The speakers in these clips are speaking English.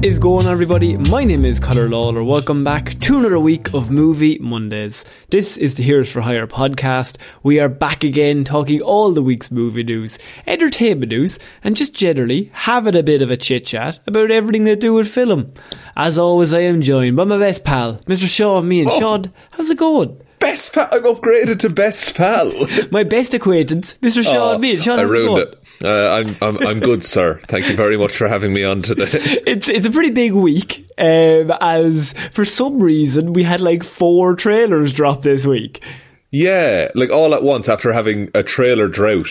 What is going on, everybody? My name is Connor Lawler. Welcome back to another week of Movie Mondays. This is the Heroes for Hire podcast. We are back again talking all the week's movie news, entertainment news, and just generally having a bit of a chit chat about everything they do with film. As always, I am joined by my best pal, Mr. Sean Meehan. Oh. Sean, how's it going? Best pal. I'm upgraded to best pal. My best acquaintance, Mr. Sean oh, Meehan. Sean, I ruined it. Uh, I'm, I'm I'm good, sir. Thank you very much for having me on today. It's it's a pretty big week, um, as for some reason we had like four trailers drop this week. Yeah, like all at once after having a trailer drought.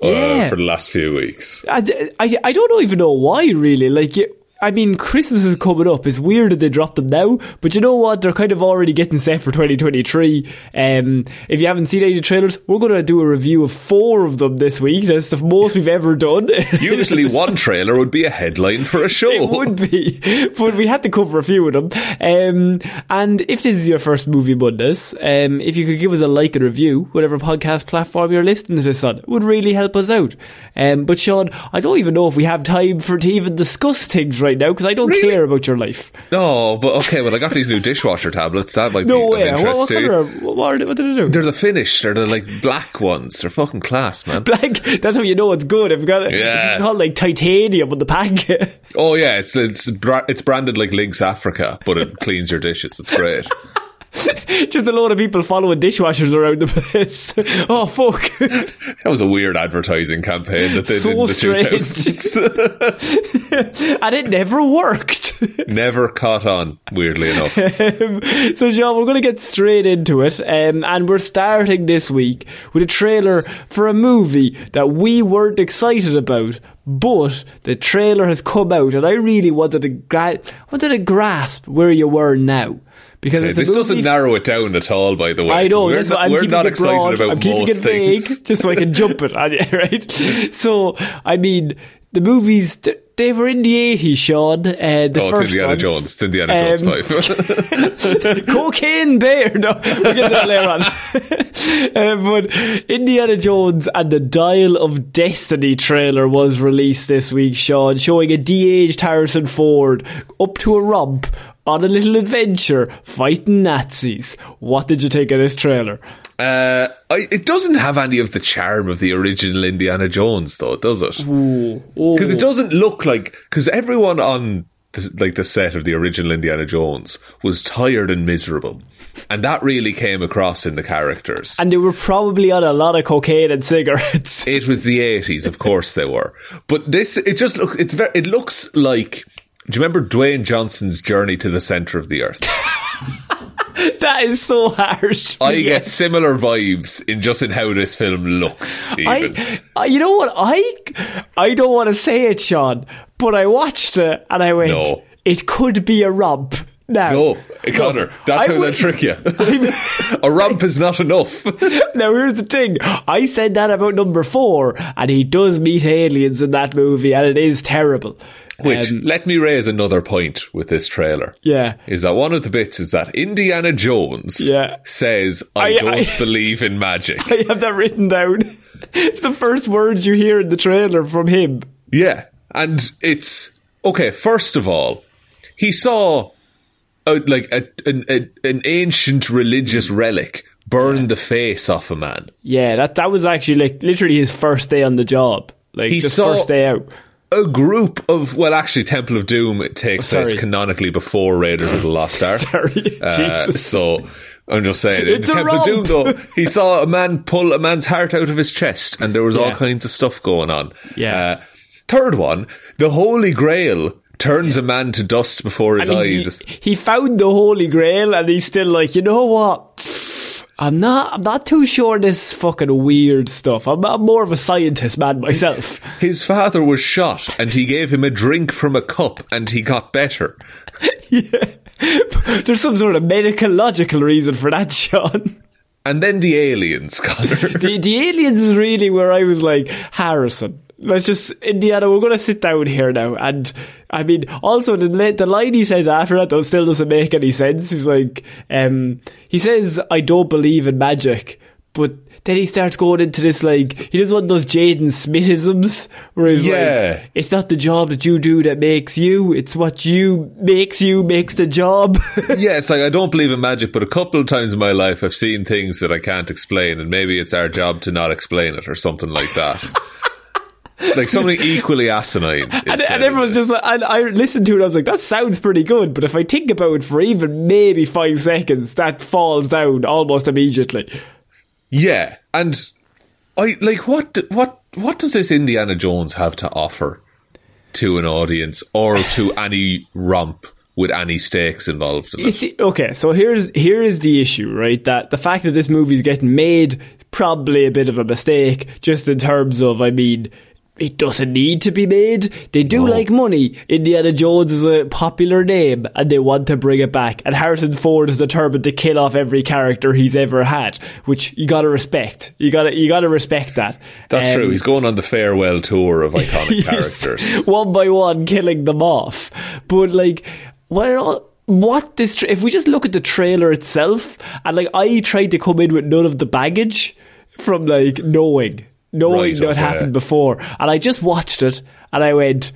Uh, yeah. for the last few weeks. I, I, I don't even know why, really. Like, I mean, Christmas is coming up. It's weird that they dropped them now, but you know what? They're kind of already getting set for 2023. Um, if you haven't seen any trailers, we're going to do a review of four of them this week. That's the most we've ever done. Usually, one trailer would be a headline for a show. It would be, but we had to cover a few of them. Um, and if this is your first movie Mondays, um, if you could give us a like and review, whatever podcast platform you're listening to this on, it would really help us out. Um, but Sean, I don't even know if we have time for to even discuss things right now because I don't really? care about your life. No, but okay. Well, I got these new dishwasher tablets. That might no be way. of interest what, what, to you. What, what, did they do? They're the Finish. They're the like black ones. They're fucking class, man. Black. That's how you know it's good. If you got it, yeah. it's called like titanium on the pack. oh yeah, it's it's it's branded like Lynx Africa, but it cleans your dishes. It's great. Just a lot of people following dishwashers around the place. oh fuck! That was a weird advertising campaign that they so did. strange, and it never worked. never caught on. Weirdly enough. Um, so, Sean, we're going to get straight into it, um, and we're starting this week with a trailer for a movie that we weren't excited about, but the trailer has come out, and I really wanted to gra- wanted to grasp where you were now because okay, this doesn't narrow it down at all. By the way, I know we're not, I'm we're not excited broad, about I'm keeping most it vague, things, just so I can jump it right? So, I mean, the movies they were in the 80s, Sean. Uh, the oh, first it's Indiana ones. Jones. It's Indiana um, Jones 5. Cocaine Bear. No, we'll get that later on. uh, but Indiana Jones and the Dial of Destiny trailer was released this week, Sean, showing a de-aged Harrison Ford up to a romp on a little adventure fighting Nazis. What did you think of this trailer? Uh, I, it doesn't have any of the charm of the original Indiana Jones, though, does it? Because it doesn't look like because everyone on the, like the set of the original Indiana Jones was tired and miserable, and that really came across in the characters. And they were probably on a lot of cocaine and cigarettes. It was the eighties, of course they were. But this, it just look, it's very, it looks like. Do you remember Dwayne Johnson's journey to the center of the earth? that is so harsh. I Yes. get similar vibes in just in how this film looks. Even. I, I, you know what? I, I don't want to say it, Sean, but I watched it and I went, No. it could be a romp. Now, no, Connor, that's I how would- they trick you. a romp is not enough. now here's the thing. I said that about number four, and he does meet aliens in that movie, and it is terrible. Which, Um, let me raise another point with this trailer. Yeah. Is that one of the bits is that Indiana Jones Yeah. says, I, I- don't I- believe in magic. I have that written down. It's the first words you hear in the trailer from him. Yeah, and it's okay. First of all, he saw a, like a, an, a, an ancient religious relic burn the face off a man. Yeah, that that was actually like literally his first day on the job. Like He his saw- first day out. A group of well, actually, Temple of Doom takes Oh, place canonically before Raiders of the Lost Ark. Sorry, Uh, so I'm just saying, It's a Temple of Doom, though, he saw a man pull a man's heart out of his chest, and there was all kinds of stuff going on. Yeah. Uh, third one, the Holy Grail turns a man to dust before his I mean, he, eyes. he found the Holy Grail, and he's still like, you know what? I'm not. I'm not too sure this fucking weird stuff. I'm, I'm more of a scientist man myself. His father was shot, and he gave him a drink from a cup, and he got better. yeah. There's some sort of medical logical reason for that, Sean. And then the aliens, Connor. The, the aliens is really where I was like, Harrison, let's just, Indiana, we're going to sit down here now. And I mean, also the, the line he says after that though still doesn't make any sense. He's like, um, he says, I don't believe in magic. But then he starts going into this like, he does one of those Jaden Smithisms where he's Yeah. like, it's not the job that you do that makes you, it's what you makes you makes the job. yeah, it's like I don't believe in magic, but a couple of times in my life I've seen things that I can't explain, and maybe it's our job to not explain it or something like that. like something equally asinine. And, and everyone's just like, and I listened to it, I was like, that sounds pretty good, but if I think about it for even maybe five seconds, that falls down almost immediately. yeah, and I like what what what does this Indiana Jones have to offer to an audience or to any romp with any stakes involved in it? see, okay, so here's here is the issue, right? That the fact that this movie's getting made probably a bit of a mistake, just in terms of, I mean, it doesn't need to be made. They do like money. Indiana Jones is a popular name, and they want to bring it back. And Harrison Ford is determined to kill off every character he's ever had, which you gotta respect. You gotta you gotta respect that. That's Um, true. He's going on the farewell tour of iconic Yes, characters. one by one, killing them off. But like, what? are all- What this? Tra- if we just look at the trailer itself, and like, I tried to come in with none of the baggage from like knowing, knowing Right, what okay. happened before, and I just watched it, and I went,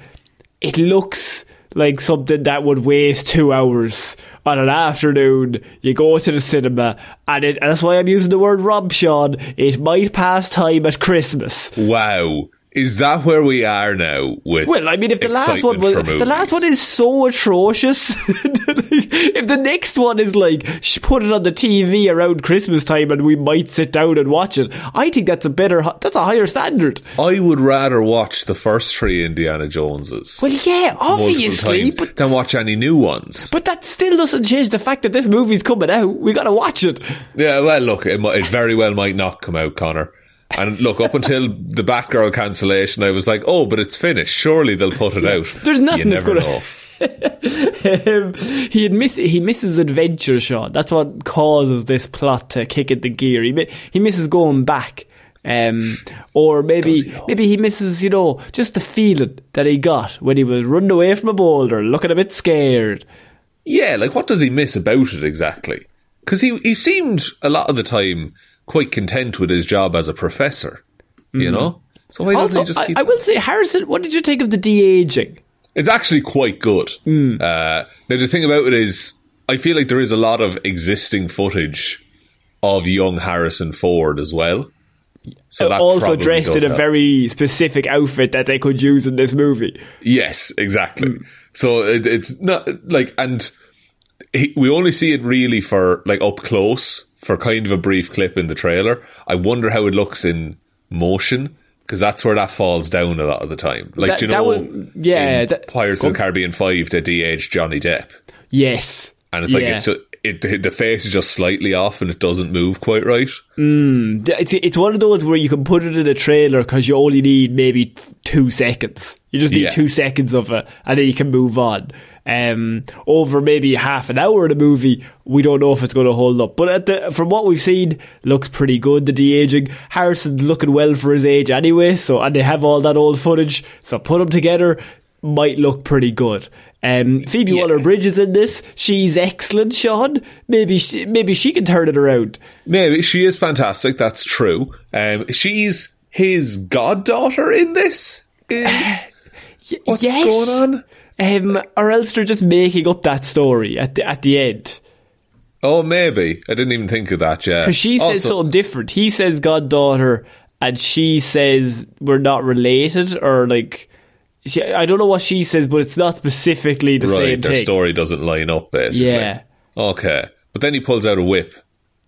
it looks. Like something that would waste two hours on an afternoon. You go to the cinema, and, it, and that's why I'm using the word Rob Sean. It might pass time at Christmas. Wow. Is that where we are now with Well, I mean, if the last one was the last one is so atrocious, if the next one is like put it on the TV around Christmas time and we might sit down and watch it, I think that's a better, that's a higher standard. I would rather watch the first three Indiana Joneses. Well, yeah, obviously, but than watch any new ones. but that still doesn't change the fact that this movie's coming out. We got to watch it. Yeah, well, look, it, might, it very well might not come out, Connor. And look, up until the Batgirl cancellation, I was like, oh, but it's finished. Surely they'll put it out. There's nothing you that's never gonna- know. um, he miss he misses adventure shot. That's what causes this plot to kick at the gear. He he misses going back. Um, or maybe maybe he misses, you know, just the feeling that he got when he was running away from a boulder, looking a bit scared. Yeah, like what does he miss about it exactly? Because he he seemed a lot of the time quite content with his job as a professor. You know, so why doesn't Also, he just I, keep? I will say, Harrison, what did you think of the de aging? It's actually quite good. Hmm. Uh, now, the thing about it is, I feel like there is a lot of existing footage of young Harrison Ford as well. So that also dressed in a help. very specific outfit that they could use in this movie. yes, exactly. So it, it's not like, and he, we only see it really for like up close for kind of a brief clip in the trailer. I wonder how it looks in motion because that's where that falls down a lot of the time. Like That- do you know, would- yeah, that- Pirates of the Caribbean Five, they de-aged Johnny Depp, Yes. and it's like Yeah. it's ju- it, the face is just slightly off and it doesn't move quite right. Hmm. It's it's one of those where you can put it in a trailer because you only need maybe two seconds. You just need Yeah. two seconds of it, and then you can move on. Um, over maybe half an hour of the movie, we don't know if it's going to hold up. But at the, from what we've seen, looks pretty good. The de aging, Harrison's looking well for his age anyway. So and they have all that old footage, so put them together, might look pretty good. Um, Phoebe Yeah. Waller Bridge is in this. She's excellent, Sean. Maybe she, maybe she can turn it around. Maybe she is fantastic. That's true. Um, she's his goddaughter in this. Is what's yes. going on? Um, or else they're just making up that story at the at the end. Oh, maybe I didn't even think of that. Yeah, Because she says Also- something different. He says goddaughter, and she says we're not related, or like she, I don't know what she says, but it's not specifically the right. same Their thing. story doesn't line up. Basically, Yeah. Okay, but then he pulls out a whip.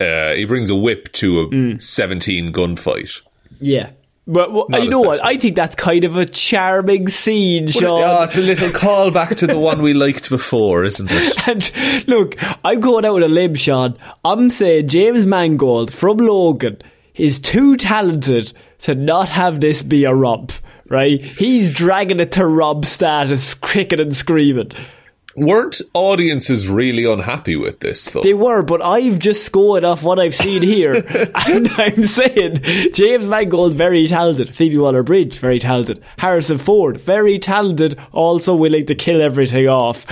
Uh, he brings a whip to a Mm. seventeen gunfight. Yeah. But well, you know what? best. I think that's kind of a charming scene, Sean. Oh, it's a little callback to the one we liked before, isn't it? And look, I'm going out with a limb, Sean. I'm saying James Mangold from Logan is too talented to not have this be a romp, right? He's dragging it to romp status, kicking and screaming. Weren't audiences really unhappy with this though? They were, but I've just scored off what I've seen here, and I'm saying James Mangold very talented, Phoebe Waller-Bridge very talented, Harrison Ford very talented, also willing to kill everything off.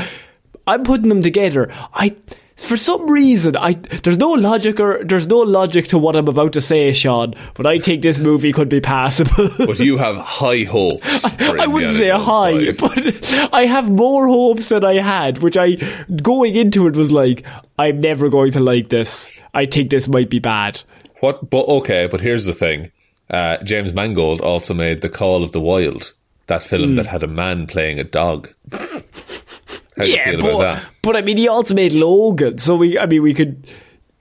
I'm putting them together. I, for some reason, I there's no logic or there's no logic to what I'm about to say, Sean. But I think this movie could be passable. but you have high hopes. for I wouldn't say high, Jones 5. but I have more hopes than I had, which I, going into it, was like, I'm never going to like this. I think this might be bad. What? But okay, but here's the thing. Uh, James Mangold also made The Call of the Wild, that film Hmm. that had a man playing a dog. How feel but, but I mean, he also made Logan, so we, I mean, we could.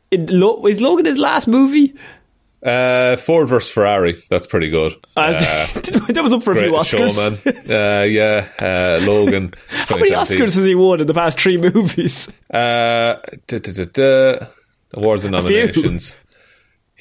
It, Lo, is Logan his last movie? Uh, Ford vs Ferrari. That's pretty good. Uh, that was up for a few Oscars. showman. Uh, yeah, uh, Logan. How many Oscars has he won in the past three movies? Uh. Awards and nominations.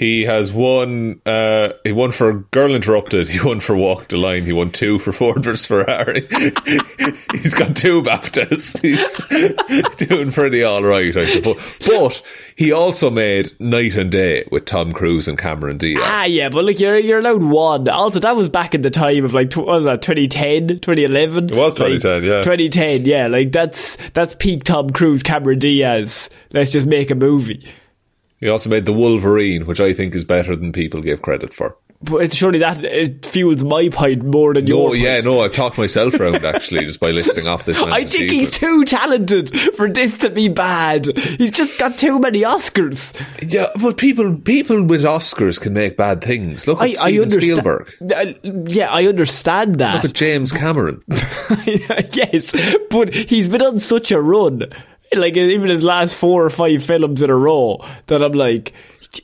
He has won. Uh, he won for Girl Interrupted. He won for Walk the Line. He won two for Ford vs Ferrari. He's got two BAFTAs. He's doing pretty all right, I suppose. But he also made Knight and Day with Tom Cruise and Cameron Diaz. Ah, yeah, but like you're you're allowed one. Also, that was back in the time of like tw- what was that 2010, 2011? It was Like, 2010, yeah. 2010, yeah. Like that's that's peak Tom Cruise, Cameron Diaz. Let's just make a movie. He also made The Wolverine, which I think is better than people give credit for. But it's surely that it fuels my point more than No, your. yeah, no, I've talked myself around actually just by listing off this I think he's too talented for this to be bad. He's just got too many Oscars. Yeah, but people people with Oscars can make bad things. Look at I, I Steven understand. Spielberg. Uh, yeah, I understand that. Look at James Cameron. yes, but he's been on such a run, like even his last four or five films in a row, that I'm like,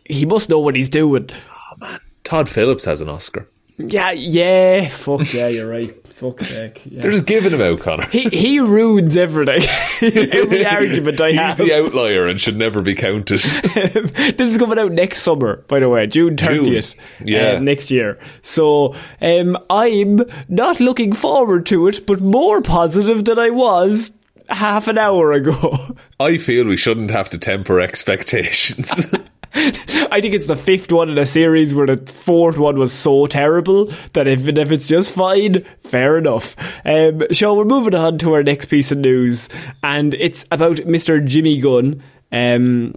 he must know what he's doing. Oh man, Todd Phillips has an Oscar. Yeah, yeah, fuck yeah, you're right. Fuck heck. They're just giving him out, Connor. He he ruins everything. Every argument I He's have. the outlier and should never be counted. this is coming out next summer, by the way, June thirtieth, Yeah. next year. So um, I'm not looking forward to it, but more positive than I was half an hour ago. I feel we shouldn't have to temper expectations. I think it's the fifth one in a series where the fourth one was so terrible that even if it's just fine, fair enough. Um, so we're moving on to our next piece of news, and it's about Mr. Jimmy Gunn. Um,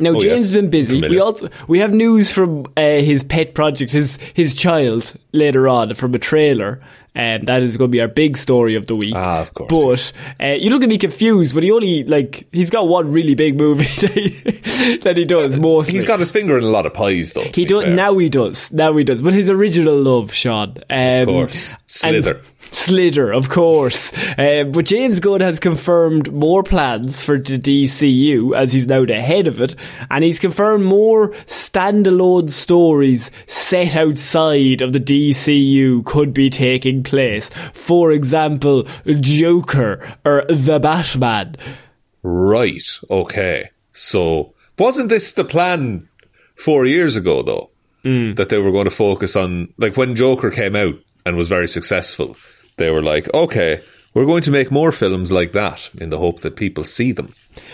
now Oh, James yes. has been busy. Familiar. We also we have news from uh, his pet project, his his child later on from a trailer. and that is going to be our big story of the week. Ah, of course. But uh, you look at me confused, but he only like he's got one really big movie that he, that he does mostly. He's got his finger in a lot of pies, though. He does now. He does now. He does. But his original love, Sean, um, Of course. Slither. and- Slither, of course. Uh, but James Gunn has confirmed more plans for the DCU as he's now the head of it, and he's confirmed more standalone stories set outside of the DCU could be taking place. For example, Joker or The Batman. Right. Okay. So wasn't this the plan four years ago though? Mm. That they were going to focus on like when Joker came out and was very successful, they were like, okay, we're going to make more films like that in the hope that people see them.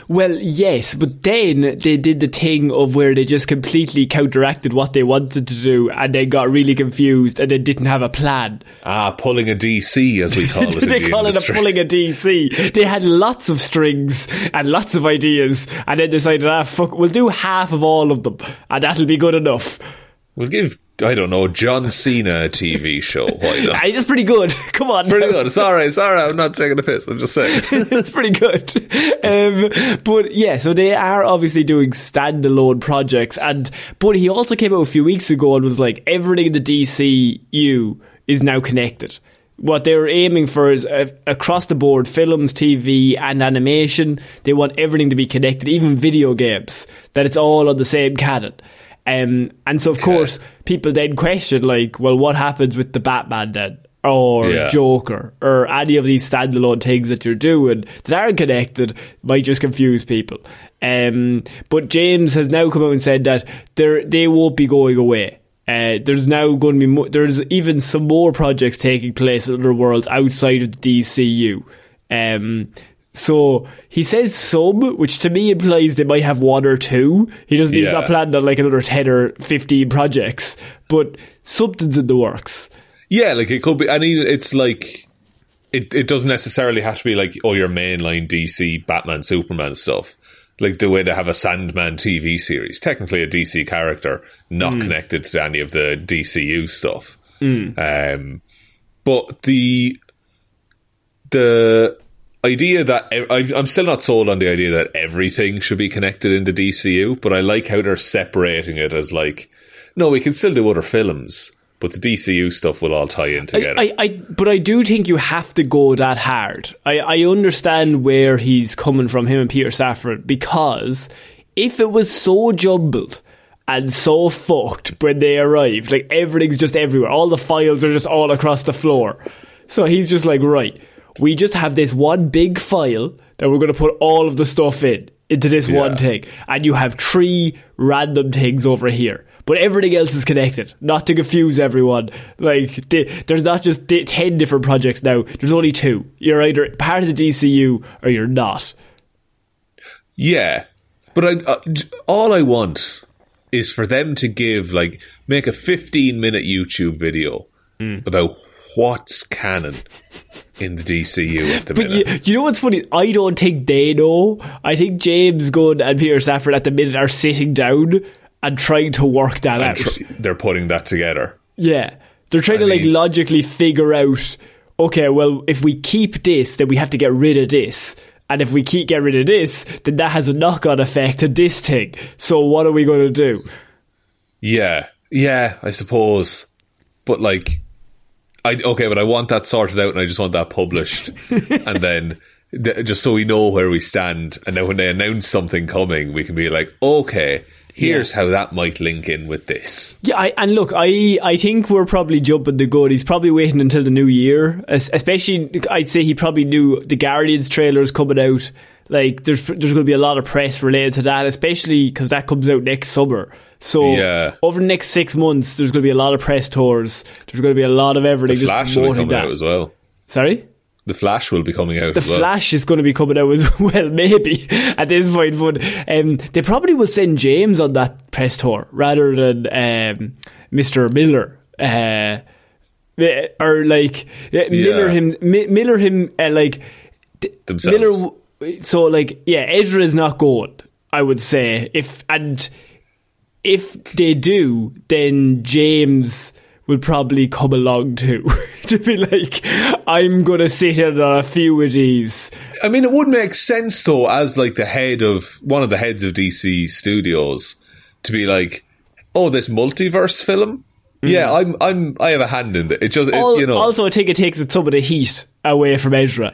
Well, yes, but then they did the thing of where they just completely counteracted what they wanted to do and they got really confused and they didn't have a plan. Ah, pulling a DC as we call it. they the call it a pulling a DC. They had lots of strings and lots of ideas and then decided, ah, fuck, we'll do half of all of them and that'll be good enough. We'll give I don't know John Cena a TV show. Why not? That's pretty good. Come on. Pretty good. It's all right. It's all right. I'm not taking a piss. I'm just saying. That's pretty good. Um, but yeah, so they are obviously doing standalone projects, and but he also came out a few weeks ago and was like, everything in the DCU is now connected. What they're aiming for is uh, across the board films, TV, and animation. They want everything to be connected, even video games, that it's all on the same canon. Um, and so, of course, people then question, like, well, what happens with the Batman then? Or Yeah. Joker, or any of these standalone things that you're doing that aren't connected might just confuse people. Um, but James has now come out and said that they won't be going away. Uh, there's now going to be mo- there's even some more projects taking place in other worlds outside of the DCU. Um, so he says some, which to me implies they might have one or two. He doesn't. He's not planning on like another ten or fifteen projects, but something's in the works. Yeah, like it could be. I mean, it's like it. It doesn't necessarily have to be like oh, your mainline DC Batman Superman stuff. Like the way they have a Sandman TV series, technically a DC character, not connected to any of the DCU stuff. Um, but the the idea that I- I'm still not sold on the idea that everything should be connected into DCU, but I like how they're separating it as like, no, we can still do other films, but the DCU stuff will all tie in together. I, I, but I do think you have to go that hard. I, I understand where he's coming from, him and Peter Safran, because if it was so jumbled and so fucked when they arrived, like everything's just everywhere, all the files are just all across the floor. So he's just like, right, we just have this one big file that we're going to put all of the stuff in into this one Yeah. thing, and you have three random things over here. But everything else is connected, not to confuse everyone. Like, the, there's not just di- 10 different projects now, there's only two. You're either part of the DCU or you're not. Yeah, but I, uh, all I want is for them to give like make a 15 minute YouTube video Hmm. about what's canon in the DCU at the But you, minute. you know what's funny? I don't think they know. I think James Gunn and Peter Safran at the minute are sitting down and trying to work that And out. tr- they're putting that together. Yeah. They're trying to like logically figure out okay, well, if we keep this, then we have to get rid of this. And if we keep get rid of this, then that has a knock on effect to this thing. So what are we going to do? Yeah, yeah, I suppose. But like, I okay, but I want that sorted out, and I just want that published, and then th- just so we know where we stand, and then when they announce something coming, we can be like, okay, here's how that might link in with this. Yeah, I, and look, I, I think we're probably jumping the gun. He's probably waiting until the new year. Especially, I'd say he probably knew the Guardians trailer is coming out. Like, there's there's going to be a lot of press related to that, especially because that comes out next summer. So Yeah. over the next six months, there's going to be a lot of press tours. There's going to be a lot of everything The just Flash will be coming that. out as well. Sorry. The Flash will be coming out. The as well. Flash is going to be coming out as well, maybe at this point. But um, they probably will send James on that press tour rather than um, Mr. Miller. Uh, or like uh, Miller him, Mi- Miller him, uh, like th- Themselves. Miller. w- So like, yeah, Ezra is not going. I would say if and if they do, then James will probably come along too. to be like, I'm gonna sit in on a few of these. I mean, it would make sense though, as like the head of one of the heads of DC Studios, to be like, "Oh, this multiverse film." Mm. Yeah, I'm. I'm. I have a hand in it. It just, it, you know. Also, I think it takes some of the heat away from Ezra.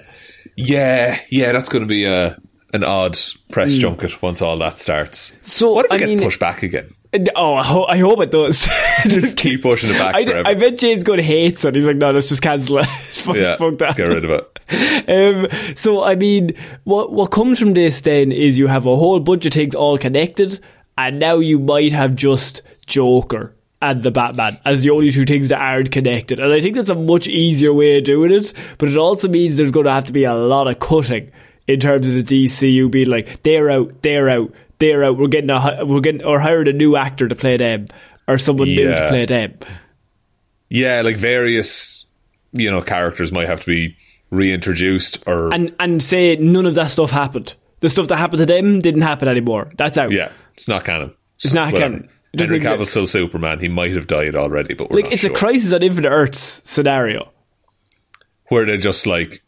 yeah, yeah, that's going to be a an odd press junket once all that starts. So, what if it I gets mean- pushed back again? Oh, I, ho- I hope it does. Just keep pushing it back. I bet James Gunn hates it. He's like, no, let's just cancel it. fuck, yeah, fuck that. get rid of it. Um, so I mean, what what comes from this then is you have a whole bunch of things all connected, and now you might have just Joker and the Batman as the only two things that aren't connected. And I think that's a much easier way of doing it, but it also means there's going to have to be a lot of cutting in terms of the DCU being like they're out, they're out, they're out. We're getting a we're getting or hired a new actor to play them or someone new to play them. Yeah, like various, you know, characters might have to be reintroduced or And and say none of that stuff happened. The stuff that happened to them didn't happen anymore. That's out. yeah, it's not canon. It's not Whatever. canon. It Henry Cavill's still Superman. He might have died already, but we're like not it's sure. a crisis on infinite earths scenario where they just like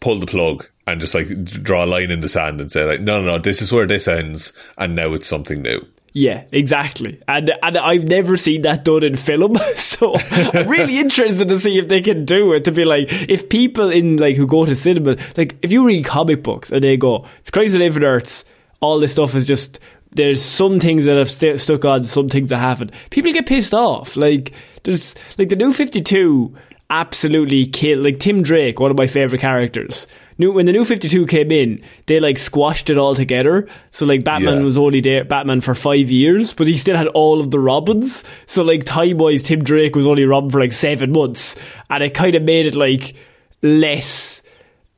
pull the plug and just like draw a line in the sand and say like, no, no, no, this is where this ends, and now it's something new. yeah exactly. And and i've never seen that done in film so i'm really interested to see if they can do it to be like if people in like who go to cinema like if you read comic books and they go it's on infinite earths all this stuff is just there's some things that have st- stuck on some things that haven't. People get pissed off. Like there's like the new 52 absolutely killed like tim drake one of my favorite characters New, when the new 52 came in, they like squashed it all together. So like Batman Yeah. was only there, Batman for five years, but he still had all of the Robins. So like time wise, Tim Drake was only Robin for like seven months, and it kind of made it like less,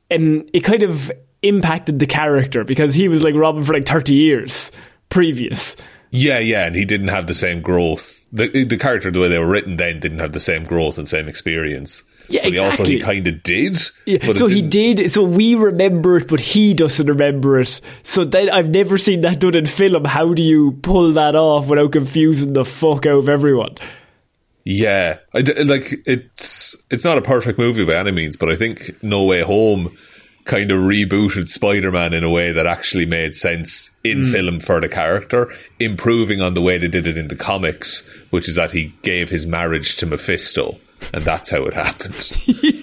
and it kind of impacted the character because he was like Robin for like thirty years previous. Yeah, yeah, and he didn't have the same growth. The the character, the way they were written then, didn't have the same growth and same experience. Yeah, but he also he exactly. kind of did. Yeah, so he didn't- So we remember it, but he doesn't remember it. So then I've never seen that done in film. How do you pull that off without confusing the fuck out of everyone? Yeah, I like it's it's not a perfect movie by any means, but I think No Way Home kind of rebooted Spider-Man in a way that actually made sense in Mm. film for the character, improving on the way they did it in the comics, which is that he gave his marriage to Mephisto, and that's how it happened.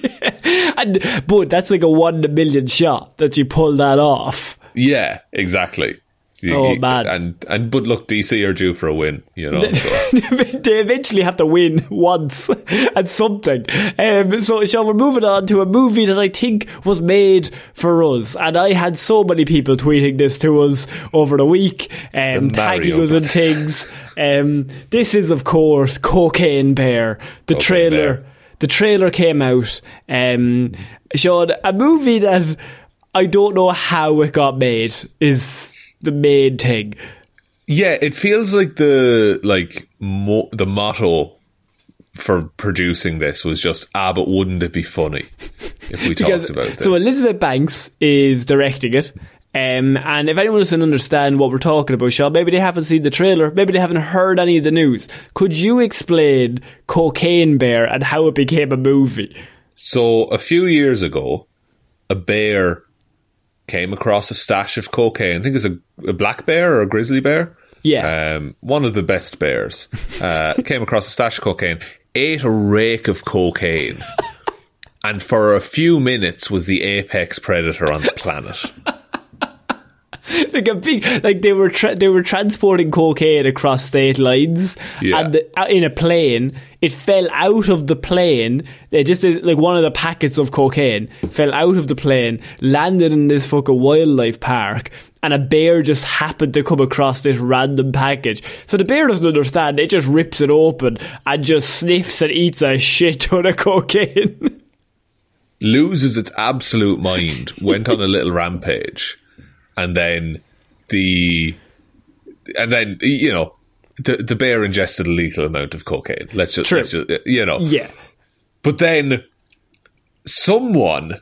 And but that's like a one in a million shot that you pull that off. yeah, exactly. You- Oh, you- man. And and but look, DC are due for a win, you know. So. they eventually have to win once at something. Um, so, Sean, we're moving on to a movie that I think was made for us. And I had so many people tweeting this to us over the week, um, The tagging us and things. Um, this is, of course, Cocaine Bear. The Cocaine trailer. Bear. The trailer came out. Um, Sean, a movie that I don't know how it got made is the main thing. Yeah, it feels like the like mo- the motto for producing this was just ah, but wouldn't it be funny if we talked about this? So Elizabeth Banks is directing it. Um, and if anyone doesn't understand what we're talking about, Sean, maybe they haven't seen the trailer, maybe they haven't heard any of the news. Could you explain Cocaine Bear and how it became a movie? So a few years ago, a bear came across a stash of cocaine. I think it's a, a black bear or a grizzly bear. Yeah. Um, one of the best bears uh, came across a stash of cocaine, ate a rake of cocaine, and for a few minutes was the apex predator on the planet. like a big, like they were tra- they were transporting cocaine across state lines, Yeah. and the, uh, in a plane, it fell out of the plane. It just like one of the packets of cocaine fell out of the plane, landed in this fucking wildlife park, and a bear just happened to come across this random package. So the bear doesn't understand. It just rips it open and just sniffs and eats a shit ton of cocaine. loses its absolute mind, went on a little rampage, and then the and then you know the the bear ingested a lethal amount of cocaine. Let's just, True. let's just you know, yeah. but then someone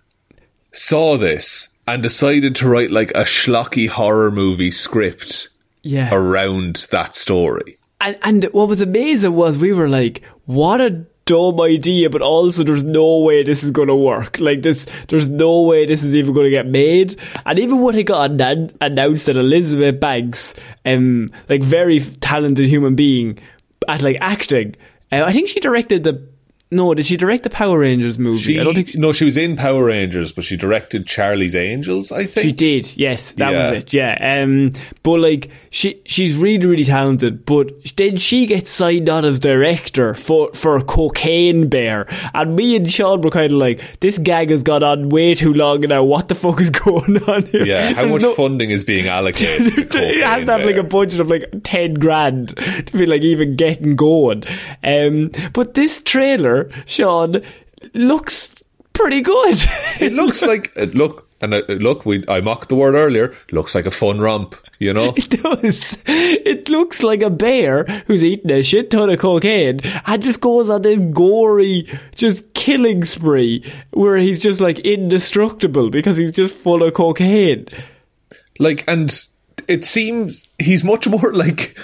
saw this and decided to write like a schlocky horror movie script Yeah. around that story. and, and what was amazing was we were like, what a dumb idea, but also there's no way this is going to work. Like this, there's no way this is even going to get made. And even when it got annou- announced that Elizabeth Banks, um, like very talented human being at like acting, uh, I think she directed the. No, did she direct the Power Rangers movie? She, I don't think she, no, she was in Power Rangers, but she directed Charlie's Angels. I think She did, yes, that Yeah. was it, yeah. Um, but like, she she's really really talented. But then she gets signed on as director for for Cocaine Bear, and me and Sean were kind of like, this gag has gone on way too long now. What the fuck is going on here? Yeah, how There's much no- funding is being allocated to it has to have like a budget of like 10 grand to be like even getting going. Um, but this trailer, Sean, looks pretty good. It looks like it look and uh, look. We I mocked the word earlier. Looks like a fun romp. You know. It does. It looks like a bear who's eating a shit ton of cocaine and just goes on this gory, just killing spree where he's just like indestructible because he's just full of cocaine. like and it seems he's much more like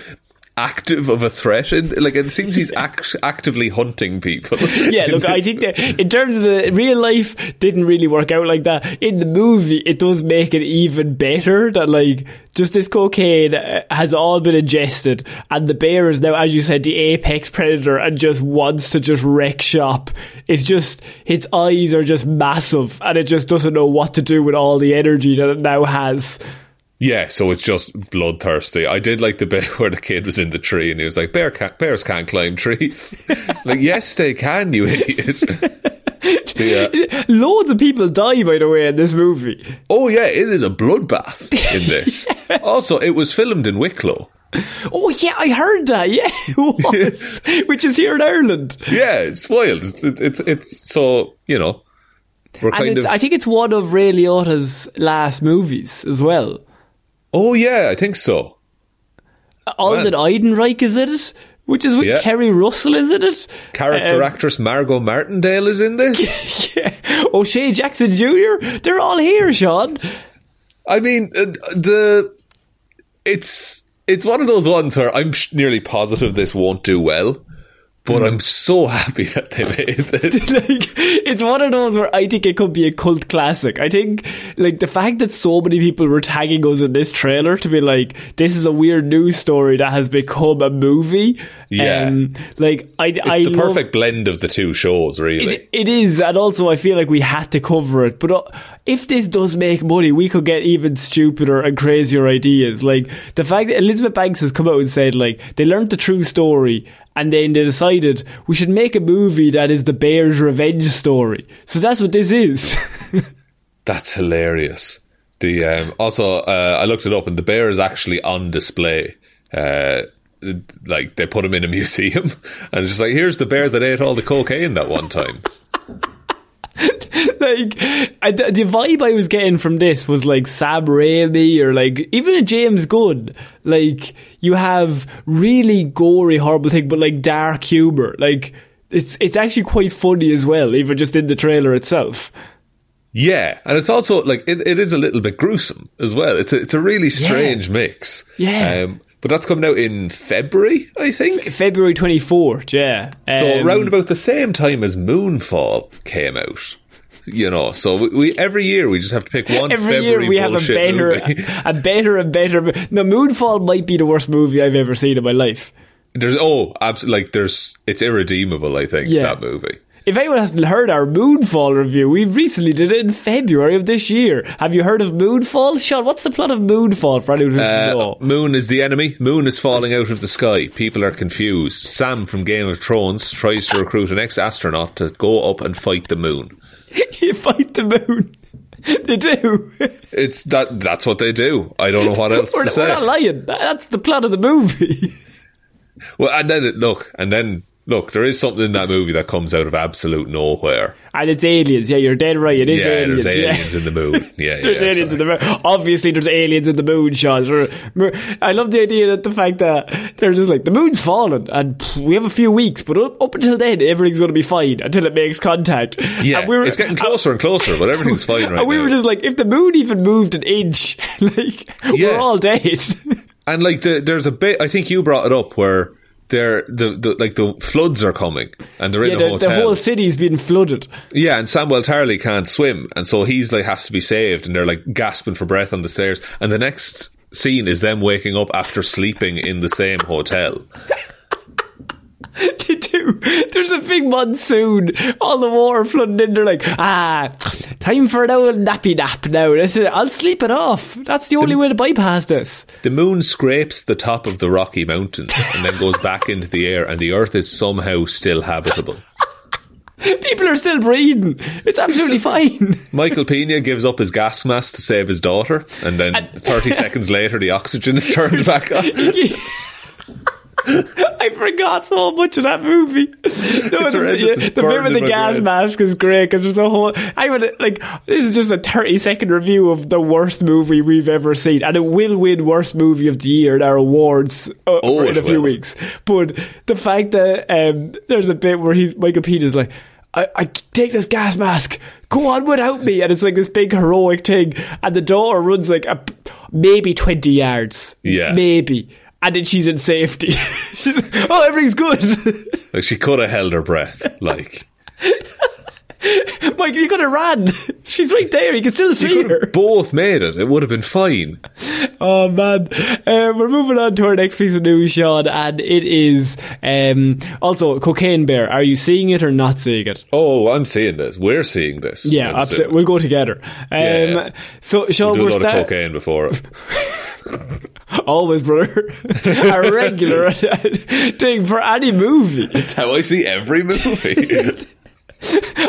active of a threat and like it seems he's act- actively hunting people Yeah, look, I think that in terms of the real life, didn't really work out like that. In the movie, it does make it even better that like just this cocaine uh, has all been ingested, and the bear is now, as you said, the apex predator and just wants to just wreck shop. It's just its eyes are just massive, and it just doesn't know what to do with all the energy that it now has. Yeah so it's just bloodthirsty i did like the bit where the kid was in the tree and he was like Bear can't, bears can't climb trees like yes they can you idiot. Loads of people die, by the way, in this movie. oh yeah it is a bloodbath in this also it was filmed in wicklow Oh yeah, I heard that. Yeah, it was, which is here in Ireland. yeah it's wild it's it's it's so you know And of I think it's one of Ray Liotta's last movies as well. Oh yeah i think so Alden Ehrenreich is in it, which is with Yeah. Keri Russell is in it. character Um, actress margo martindale is in this Yeah. O'Shea Jackson Jr. They're all here, Sean. I mean, uh, the it's it's one of those ones where I'm nearly positive this won't do well, but I'm so happy that they made this. like it's one of those where I think it could be a cult classic. I think like the fact that so many people were tagging us in this trailer to be like, this is a weird news story that has become a movie. Yeah. Um, like I, It's I the love- perfect blend of the two shows, really. It, it is, and also I feel like we had to cover it. But uh, if this does make money, we could get even stupider and crazier ideas. Like the fact that Elizabeth Banks has come out and said, like they learned the true story, and then they decided we should make a movie that is the Bears' revenge story. So that's what this is. That's hilarious. The um, also, uh, I looked it up, and the bear is actually on display. Uh, like they put him in a museum, and it's just like here's the bear that ate all the cocaine that one time. like I, the the vibe I was getting from this was like Sam Raimi or like even a James Gunn. Like you have really gory, horrible thing, but like dark humor. Like it's it's actually quite funny as well, even just in the trailer itself. Yeah, and it's also like it, it is a little bit gruesome as well. It's a, it's a really strange mix. Yeah. um, but that's coming out in February, I think. February twenty fourth, yeah. so Um, around about the same time as Moonfall came out. You know, so we, we every year we just have to pick one. Every February year we have a better, a better and better. No, Moonfall might be the worst movie I've ever seen in my life. There's oh, absolutely like there's it's irredeemable. I think Yeah. that movie. If anyone hasn't heard our Moonfall review, we recently did it in February of this year. Have you heard of Moonfall? Sean, what's the plot of Moonfall for anyone who doesn't Uh, know? Moon is the enemy. Moon is falling out of the sky. People are confused. Sam from Game of Thrones tries to recruit an ex-astronaut to go up and fight the moon. you fight the moon. they do. It's that. That's what they do. I don't know what else we're, to we're say. not lying. That's the plot of the movie. Well, and then look, and then look, there is something in that movie that comes out of absolute nowhere. And it's aliens. Yeah, you're dead right. It is yeah, aliens. there's yeah. aliens in the moon. Yeah, There's yeah. aliens sorry. in the moon. Obviously, there's aliens in the moon, Sean. I love the idea that the fact that they're just like the moon's fallen, and we have a few weeks, but up, up until then, everything's going to be fine until it makes contact. yeah, and we were, it's getting closer and closer, but everything's fine right and we now. were just like, if the moon even moved an inch, like Yeah. we're all dead. And like the, there's a bit. I think you brought it up where they're the, the like the floods are coming and they're Yeah, in a the, hotel. the whole city's been flooded. Yeah, and Samwell Tarly can't swim, and so he's like has to be saved, and they're like gasping for breath on the stairs. And the next scene is them waking up after sleeping in the same hotel. They do. There's a big monsoon. All the water flooding in. They're like, ah, time for an old nappy nap now. I'll sleep it off. That's the only way to bypass this. The moon scrapes the top of the Rocky Mountains and then goes back into the air, and the Earth is somehow still habitable. People are still breathing. It's absolutely fine. Michael Pena gives up his gas mask to save his daughter, and then 30 seconds later, the oxygen is turned back on. I forgot so much of that movie. No, the, the bit with the gas mask is great because there's a whole. I would like this is just a 30 second review of the worst movie we've ever seen, and it will win worst movie of the year in our awards uh, in a few will. weeks. But the fact that um, there's a bit where he's Michael Pena's like. I, I take this gas mask. Go on without me, and it's like this big heroic thing. And the daughter runs like a, maybe twenty yards, Yeah. maybe, and she's in safety. she's like, oh, everything's good. Like, she could have held her breath. Like, Mike, you could have ran. She's right there. You can still see her. both made it. It would have been fine. Oh man, uh, we're moving on to our next piece of news, Sean, and it is um, also Cocaine Bear. Are you seeing it or not seeing it? Oh, I'm seeing this. We're seeing this. Yeah, absolutely. We'll go together. Um, Yeah. So, Sean, Do we're a lot of start- cocaine before it. always, brother, a regular thing for any movie. That's how I see every movie.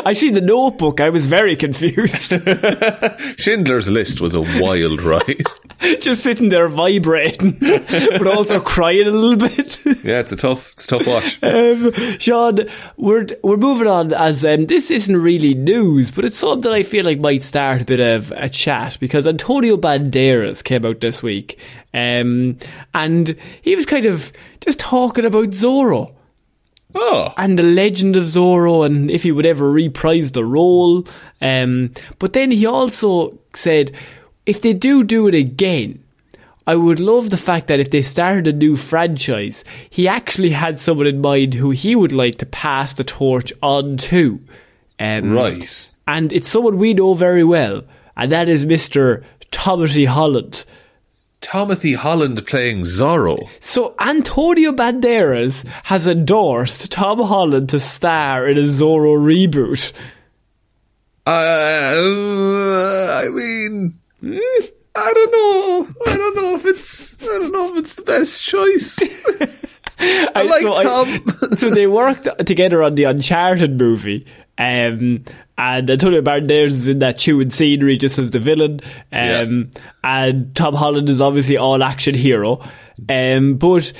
I see the Notebook. I was very confused. Schindler's List was a wild ride. Just sitting there vibrating, but also crying a little bit. Yeah, it's a tough, it's a tough watch. Um, Sean, we're we're moving on as um, this isn't really news, but it's something I feel like might start a bit of a chat because Antonio Banderas came out this week, um, and he was kind of just talking about Zorro Oh, and the legend of Zorro and if he would ever reprise the role. Um, but then he also said if they do do it again, I would love the fact that if they started a new franchise, he actually had someone in mind who he would like to pass the torch on to. Um, Right. And it's someone we know very well, and that is Mr. Timothy Holland. Timothy Holland playing Zorro. So Antonio Banderas has endorsed Tom Holland to star in a Zorro reboot. Uh, I mean, mm, I don't know. I don't know if it's. I don't know if it's the best choice. I like so Tom. so they worked together on the Uncharted movie. Um, and Antonio Banderas is in that chewing scenery just as the villain. Um, And Tom Holland is obviously all action hero. Um, but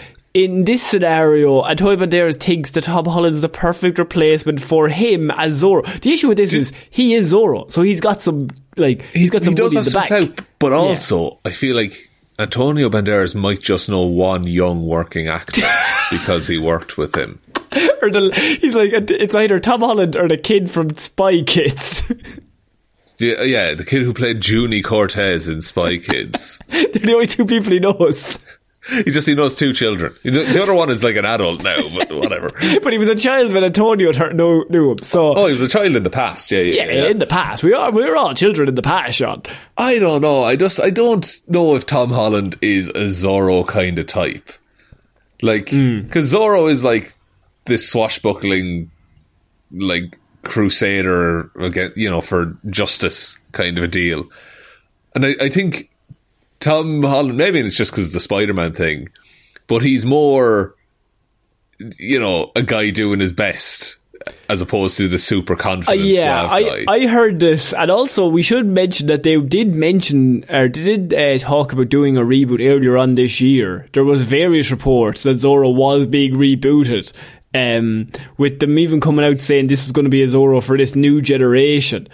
in this scenario, Antonio Banderas thinks that Tom Holland is the perfect replacement for him as Zorro. The issue with this is he is Zorro, so he's got some like he's got some he does money in have the some back. clout, but also I feel like Antonio Banderas might just know one young working actor because he worked with him. or the, he's like it's either Tom Holland or the kid from Spy Kids. Yeah, yeah, the kid who played Junie Cortez in Spy Kids. They're the only two people he knows. He just he knows two children. The the other one is like an adult now, but whatever. But he was a child when Antonio knew, knew him. So Oh, he was a child in the past. Yeah, yeah. yeah, yeah. in the past, we are we were all children in the past, Sean. I don't know. I just I don't know if Tom Holland is a Zorro kind of type. Like, hmm. because Zorro is like this swashbuckling, like crusader again, you know, for justice kind of a deal. And I, I think Tom Holland, maybe it's just because the Spider Man thing, but he's more, you know, a guy doing his best as opposed to the super Uh, confident. yeah, I. I heard this, and also we should mention that they did mention or they did uh, talk about doing a reboot earlier on this year. There was various reports that Zorro was being rebooted, um, with them even coming out saying this was going to be a Zorro for this new generation.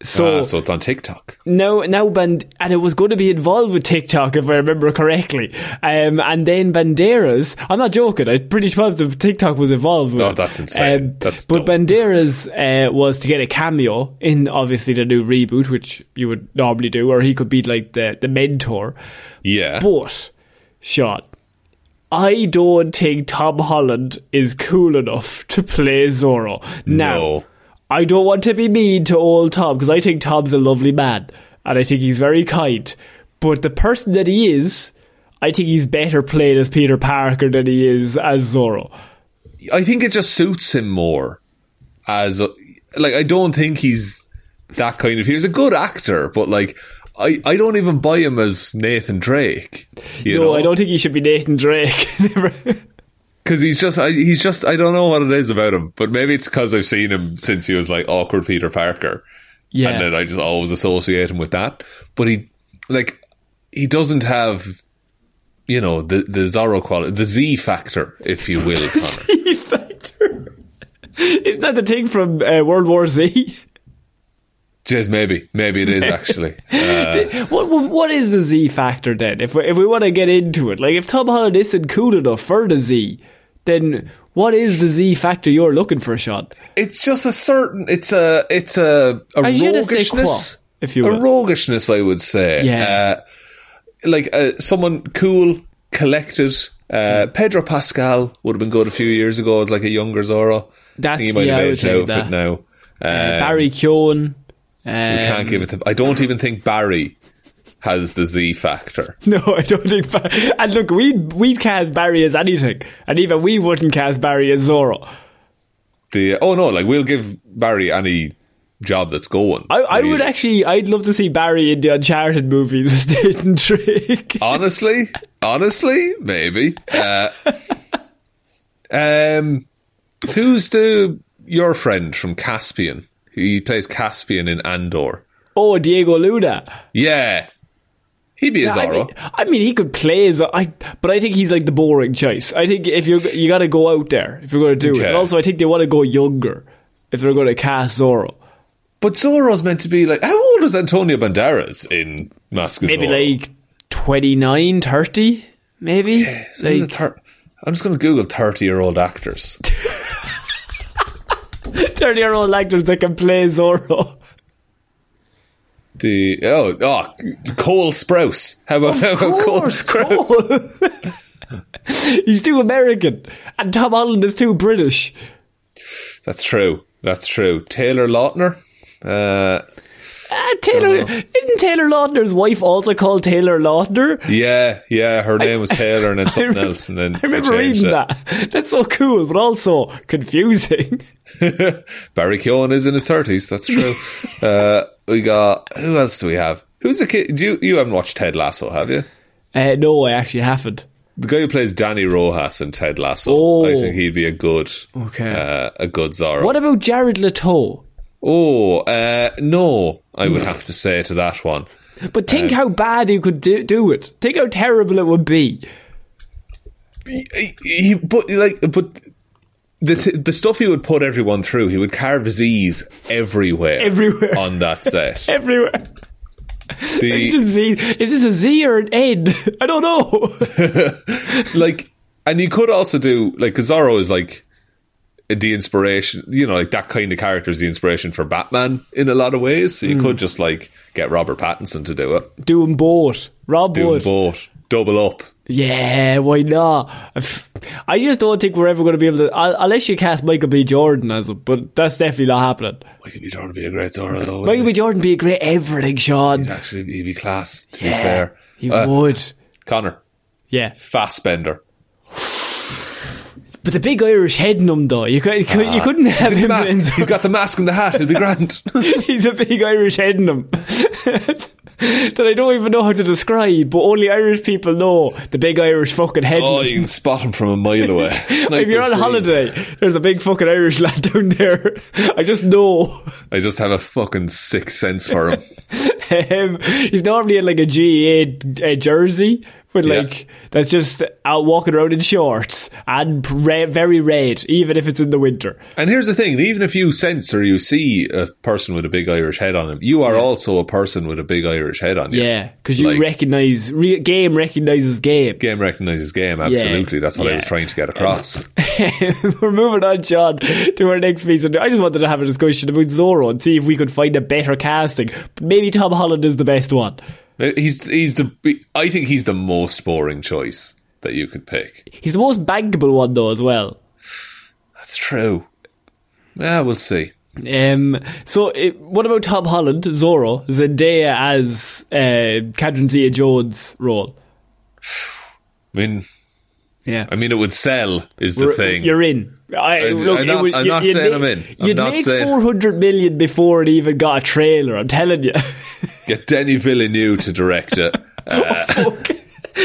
So, Ah, so it's on TikTok. now, now, Band- and it was going to be involved with TikTok, if I remember correctly. Um, and then Banderas, I'm not joking, I'm pretty positive TikTok was involved with Oh, that's insane. Um, That's but dumb. Banderas uh, was to get a cameo in obviously the new reboot, which you would normally do, or he could be like the, the mentor. Yeah. But, Sean, I don't think Tom Holland is cool enough to play Zorro. Now, No. I don't want to be mean to old Tom because I think Tom's a lovely man and I think he's very kind. But the person that he is, I think he's better played as Peter Parker than he is as Zorro. I think it just suits him more as like I don't think he's that kind of he's a good actor, but like I, I don't even buy him as Nathan Drake. You no, know? I don't think he should be Nathan Drake. because he's just I, he's just I don't know what it is about him, but maybe it's because I've seen him since he was like awkward Peter Parker, yeah. and then I just always associate him with that. But he like he doesn't have you know the the Zorro quality, the Z factor, if you will. Z factor. Isn't that the thing from uh, World War Z? Just maybe, maybe it is actually. Uh, What, what what is the Z factor then? If we, if we want to get into it, like if Tom Holland isn't cool enough for the Z, then what is the Z factor you're looking for, Sean? it's just a certain. It's a it's a a I je ne sais quoi, roguishness, if you will. a roguishness, I would say. Yeah. Uh, like uh, someone cool, collected. Uh. Pedro Pascal would have been good a few years ago as like a younger Zorro. That's- he might yeah, have aged out of that. it now. Uh, Um, Barry Keoghan. Um, we can't give it to. I don't even think Barry has the Z factor. No, I don't think. Bar- and look, we we'd cast Barry as anything, and even we wouldn't cast Barry as Zorro. The oh no, like we'll give Barry any job that's going. I, I would actually, I'd love to see Barry in the Uncharted movie, The State and Trick. honestly, honestly, maybe. Uh, um, who's the your friend from Caspian? He plays Cassian in Andor. Oh, Diego Luna. Yeah, he'd be a I Zorro. mean, I mean, he could play as I, but I think he's like the boring choice. I think if you you got to go out there if you're going to do it. And also, I think they want to go younger if they're going to cast Zorro. but Zorro's meant to be like how old is Antonio Banderas in Mask of Maybe Zorro? like 29, 30, maybe. So like thir- I'm just going to Google thirty-year-old actors. 30 year old actors that can play Zorro. The oh oh Cole Sprouse. How about, how about Cole Sprouse? He's too American, and Tom Holland is too British. That's true. That's true. Taylor Lautner. Uh, Ah, Taylor, isn't Taylor Lautner's wife also called Taylor Lautner? yeah, yeah. Her name was Taylor, and then something else, and then I remember reading it. that. That's so cool, but also confusing. Barry Keoghan is in his thirties. That's true. uh, we got who else do we have? Who's the kid? Do you you haven't watched Ted Lasso, have you? Uh, no, I actually haven't. The guy who plays Dani Rojas in Ted Lasso. Oh. I think he'd be a good, Okay. uh, a good Zorro. What about Jared Leto? oh, uh, no, I would have to say to that one. But Uh, think how bad he could do, do it. Think how terrible it would be. he, he but like but the th- the stuff he would put everyone through, he would carve his Z's everywhere, Everywhere. on that set. Everywhere. The. Is this a Z or an N? I don't know. like, and you could also do like Zorro is like the inspiration, you know, like that kind of character is the inspiration for Batman in a lot of ways. So you Hmm. could just like get Robert Pattinson to do it, Doing both. Rob do Wood. both, double up. Yeah, why not? I just don't think we're ever going to be able to. Unless you cast Michael B. Jordan as it, but that's definitely not happening. Michael B. Jordan would be a great Zorro though. Michael B. Jordan be a great everything. Sean. He'd actually he'd be class. To Yeah, be fair, he Uh, would. Connor Yeah, Fassbender. But the big Irish head in him, though, you, could, you, could, you couldn't have him. in He's got the mask and the hat. It'll be grand. He's a big Irish head in him. that I don't even know how to describe, but only Irish people know the big Irish fucking head. oh, you can spot him from a mile away. if you're on dream. holiday, there's a big fucking Irish lad down there. I just know. I just have a fucking sixth sense for him. um, he's normally in like a GAA uh, jersey, but Yeah. like that's just out walking around in shorts and very red, even if it's in the winter. And here's the thing: even if you sense or you see a person with a big Irish head on him, you are also a person with a big Irish head on you. Yeah, because you Like- recognize re- game recognizes game. Game recognizes game. Absolutely, that's what I was trying to get across. We're moving on, John, to our next piece. And I just wanted to have a discussion about Zorro and see if we could find a better casting. But maybe Tom Holland is the best one. He's he's the I think he's the most boring choice. that you could pick. He's the most bankable one though as well. That's true. Yeah, we'll see. Um, so, it, what about Tom Holland, Zorro, Zendaya as uh, Catherine Zeta Jones role? I mean, Yeah, I mean, it would sell is the We're- thing. You're in. I, look, I'm not- would- I'm not you'd saying make, I'm in. I'm You'd make saying- 400 million before it even got a trailer, I'm telling you. Get Denis Villeneuve to direct it. Uh, oh,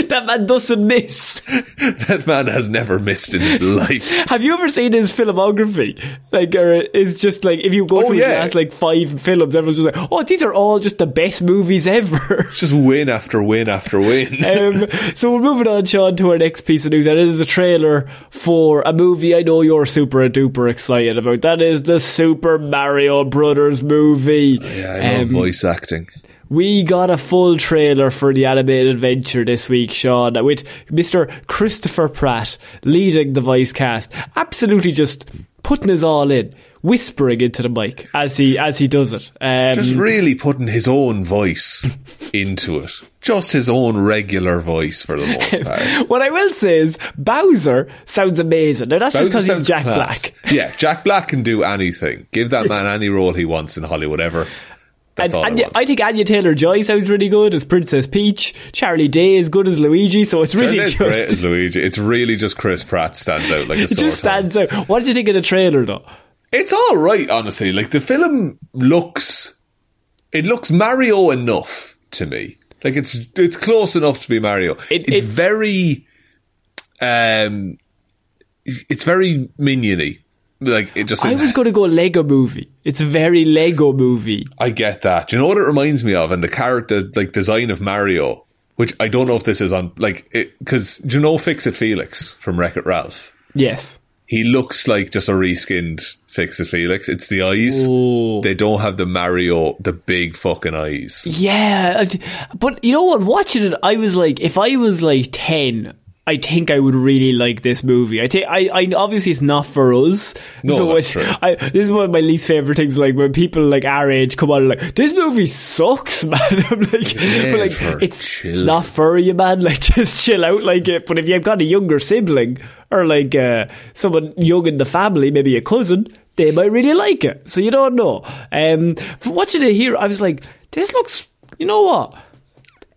that man doesn't miss. that man has never missed in his life. Have you ever seen his filmography? Like, or it's just like, if you go Oh, through yeah. his last like five films, everyone's just like, oh, these are all just the best movies ever. Just win after win after win. um, so we're moving on, Sean, to our next piece of news, and it is a trailer for a movie I know you're super duper excited about. That is the Super Mario Brothers movie. yeah, I love Um, voice acting. We got a full trailer for the animated adventure this week, Sean, with Mr. Christopher Pratt leading the voice cast, absolutely just putting his all in, whispering into the mic as he as he does it. Um, Just really putting his own voice into it. Just his own regular voice for the most part. what I will say is Bowser sounds amazing. Now that's just because he's Jack class. Black. Yeah, Jack Black can do anything. Give that man any role he wants in Hollywood ever. That's And, I. I think Anya Taylor Joy sounds really good as Princess Peach. Charlie Day is good as Luigi, so it's really just great as Luigi. It's really just Chris Pratt stands out like a it just stands out. What did you think of the trailer though? It's all right, honestly. Like the film looks, it looks Mario enough to me. Like it's it's close enough to be Mario. It- it's it- very, um, it's very miniony. Like it just. I was going to go Lego movie. It's a very Lego movie. I get that. Do you know what it reminds me of? And the character, like design of Mario, which I don't know if this is on, like, because do you know Fix It Felix from Wreck It Ralph? Yes. He looks like just a reskinned Fix It Felix. It's the eyes. Oh. They don't have the Mario, the big fucking eyes. Yeah, but you know what? Watching it, I was like, if I was like ten, I think I would really like this movie. I think I, I obviously it's not for us. No, so that's true. I, this is one of my least favorite things. Like when people like our age come on and like, this movie sucks, man. I'm like, Yeah, but like it's it's not for you, man. Like just chill out. Like, it. but if you've got a younger sibling or like uh, someone young in the family, maybe a cousin. They might really like it, so you don't know. Um, from watching it here, I was like, "This looks, you know what?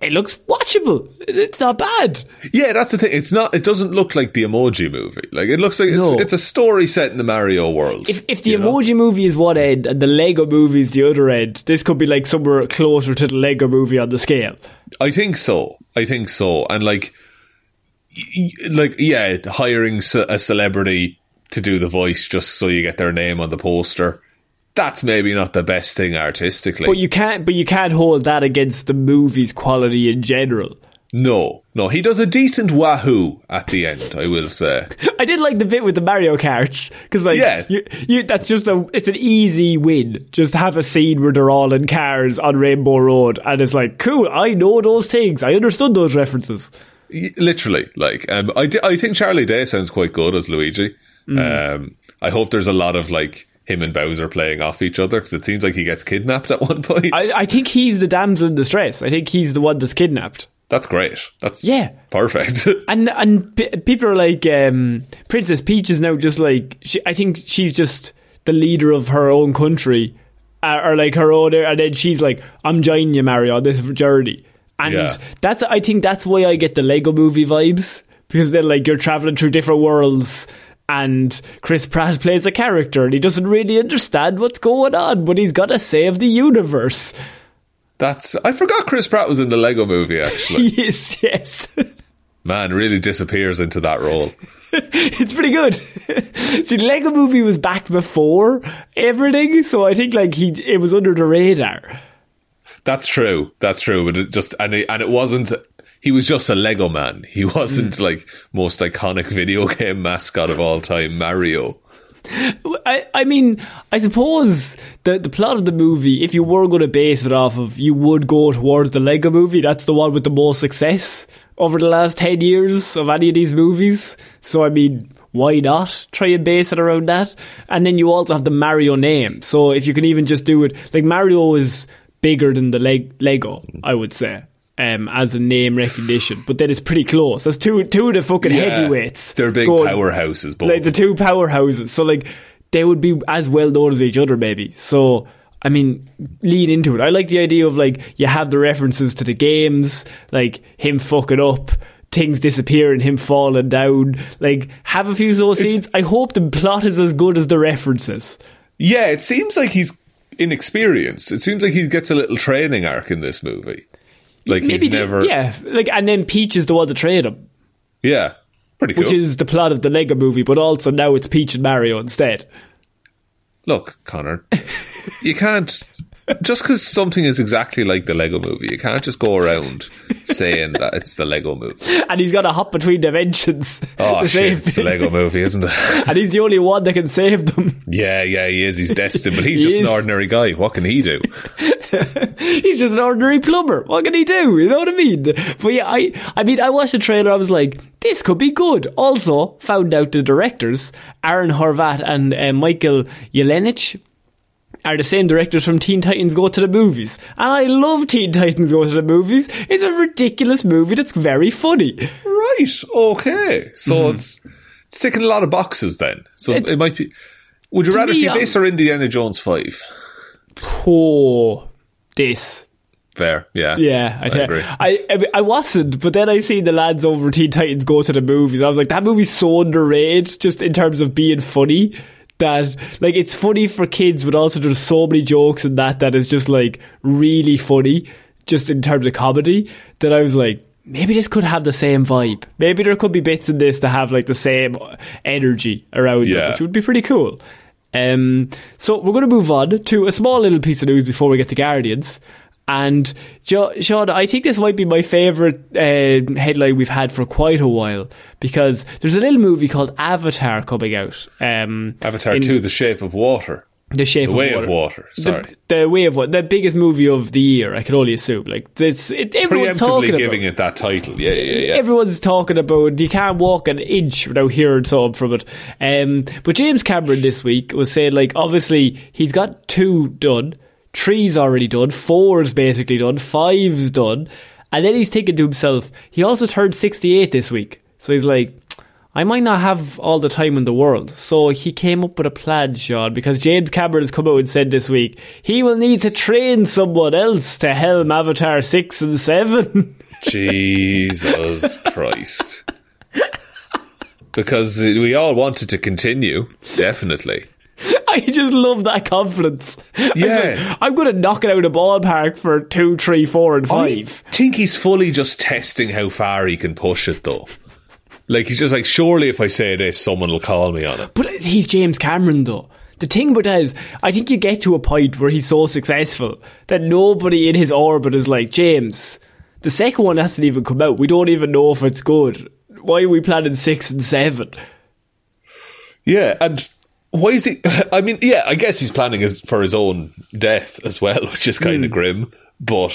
It looks watchable. It's not bad. Yeah, that's the thing. It's not. It doesn't look like the Emoji Movie. Like it looks like it's, No. it's a story set in the Mario world. If if the you know? emoji movie is one end and the Lego movie is the other end, this could be like somewhere closer to the Lego movie on the scale. I think so. I think so. And like, like yeah, hiring a celebrity to do the voice just so you get their name on the poster. That's maybe not the best thing artistically. But you can't but you can't hold that against the movie's quality in general. no, no, he does a decent wahoo at the end. I will say. I did like the bit with the Mario Karts because, like, Yeah. you, you, that's just a, it's an easy win. Just have a scene where they're all in cars on Rainbow Road, and it's like, cool. I know those things. I understood those references. Literally, like um, I, I think Charlie Day sounds quite good as Luigi. Um, I hope there's a lot of like him and Bowser playing off each other because it seems like he gets kidnapped at one point. I, I think he's the damsel in distress. I think he's the one that's kidnapped. That's great. That's Yeah. perfect. And and p- people are like, um, Princess Peach is now just like, she, I think she's just the leader of her own country, uh, or like her own, and then she's like, I'm joining you, Mario, on this journey. And Yeah. that's, I think that's why I get the Lego movie vibes, because then like you're traveling through different worlds. And Chris Pratt plays a character, and he doesn't really understand what's going on, but he's got to save the universe. That's I forgot Chris Pratt was in the Lego movie actually. yes, yes. Man really disappears into that role. it's pretty good. See, the Lego movie was back before everything, so I think like he it was under the radar. That's true. That's true. But it just and it, and it wasn't. He was just a Lego man. He wasn't hmm. like most iconic video game mascot of all time, Mario. I, I mean, I suppose the the plot of the movie, if you were going to base it off of, you would go towards the Lego movie. That's the one with the most success over the last ten years of any of these movies. So I mean, why not try and base it around that? And then you also have the Mario name. So if you can even just do it, like Mario is bigger than the leg, Lego, I would say. Um, as a name recognition, but then it's pretty close. That's two two of the fucking Yeah. heavyweights. They're big going- powerhouses, both. like the two powerhouses. So like they would be as well known as each other, maybe. So I mean, lean into it. I like the idea of like you have the references to the games, like him fucking up. Things disappearing, him falling down. Like, have a few of those scenes. I hope the plot is as good as the references. yeah, it seems like he's inexperienced. It seems like he gets a little training arc in this movie. Like he's the- never. yeah. Like, and then Peach is the one to trade him, Yeah. Pretty cool. which is the plot of the Lego movie. But also now it's Peach and Mario instead. Look, Connor, you can't. Just because something is exactly like the Lego movie, you can't just go around saying that it's the Lego movie. And he's got to hop between dimensions. Oh, shit, it's the Lego movie, isn't it? and he's the only one that can save them. yeah, yeah, he is. He's destined, but he's He just an ordinary guy. What can he do? He's just an ordinary plumber. What can he do? You know what I mean? But yeah, I, I mean, I watched the trailer. I was like, this could be good. Also, found out the directors, Aaron Horvath and uh, Michael Jelenic, are the same directors from Teen Titans Go to the Movies. And I love Teen Titans Go to the Movies. It's a ridiculous movie that's very funny. Right. Okay. So it's, it's ticking a lot of boxes then. So Mm-hmm. It- it, might be. Would you rather me, see um, this or Indiana Jones Five? Oh, this. Fair. Yeah. Yeah, I, I agree. I, I I wasn't, but then I seen the lads over Teen Titans go to the movies. I was like, that movie's so underrated, just in terms of being funny. That like it's funny for kids, but also there's so many jokes in that that is just like really funny, just in terms of comedy. That I was like, maybe this could have the same vibe. Maybe there could be bits in this to have like the same energy around it, Yeah. which would be pretty cool. Um, so we're going to move on to a small little piece of news before we get to Guardians. And jo- Sean, I think this might be my favourite uh, headline we've had for quite a while because there's a little movie called Avatar coming out. Um, Avatar in Two: The Shape of Water. The Shape The of Way Water. of Water. Sorry. The, the Way of Water, the biggest movie of the year, I can only assume. Like it's it, everyone's talking about. giving it that title. Yeah, yeah, yeah. Everyone's talking about you can't walk an inch without hearing something from it. Um, but James Cameron this week was saying like obviously he's got two done, three's already done, four's basically done, five's done, and then he's thinking to himself, he also turned sixty eight this week, so he's like. I might not have all the time in the world. So he came up with a plan, Sean, because James Cameron has come out and said this week he will need to train someone else to helm Avatar 6 and 7. Jesus Christ. Because we all wanted to continue, definitely. I just love that confidence. Yeah. I'm going to knock it out of the ballpark for two, three, four, and five. I think he's fully just testing how far he can push it, though. Like, he's just like, surely if I say this, someone will call me on it. But he's James Cameron, though. The thing about that is, I think you get to a point where he's so successful that nobody in his orbit is like, James, the second one hasn't even come out. We don't even know if it's good. Why are we planning six and seven? Yeah, and why is he? I mean, yeah, I guess he's planning his, for his own death as well, which is kind of hmm. grim. But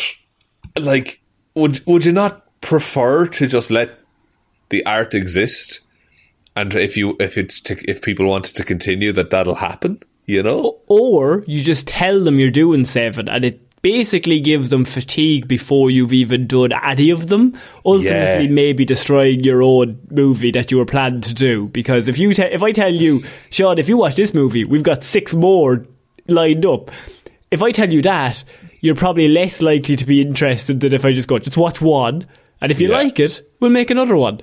like, would would you not prefer to just let the art exist, and if you if it's to, if people wanted to continue, that that'll happen? You know? Or you just tell them you're doing seven and it basically gives them fatigue before you've even done any of them. Ultimately, Yeah. maybe destroying your own movie that you were planning to do. Because if you te- if I tell you, Sean, if you watch this movie, we've got six more lined up. If I tell you that, you're probably less likely to be interested than if I just go, just watch one. And if you Yeah. like it, we'll make another one.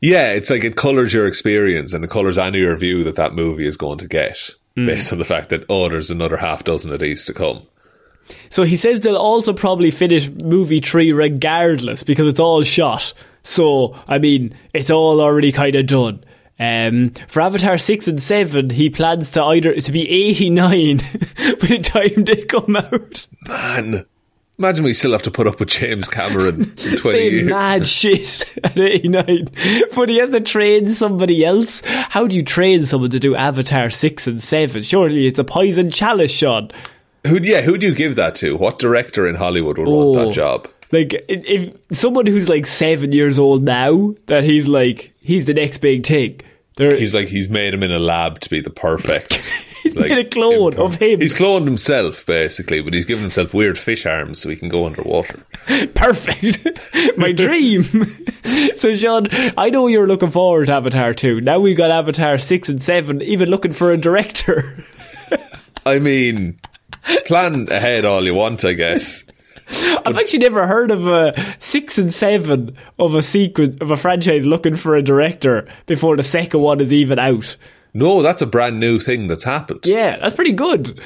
Yeah, it's like it colors your experience and it colors any review that that movie is going to get hmm. based on the fact that oh, there's another half dozen of these to come. So he says they'll also probably finish movie three regardless because it's all shot. So I mean, it's all already kind of done. Um, for Avatar six and seven, he plans to either to be eighty nine by the time they come out. Man, imagine we still have to put up with James Cameron in twenty Saying years. mad shit at eighty nine, but he has to train somebody else. How do you train someone to do Avatar six and seven? Surely it's a poison chalice, Sean. Who? Yeah, who do you give that to? What director in Hollywood would Oh. want that oh, job? Like if someone who's like seven years old now, that he's like he's the next big thing. There, He's like he's made him in a lab to be the perfect He's made a clone of him. He's cloned himself, basically, but he's given himself weird fish arms so he can go underwater. Perfect. My dream. so, Sean, I know you're looking forward to Avatar 2. Now we've got Avatar 6 and 7, even looking for a director. I mean, plan ahead all you want, I guess. I've actually never heard of a 6 and 7 of a sequence, of a franchise looking for a director before the second one is even out. No, that's a brand new thing that's happened. Yeah, that's pretty good.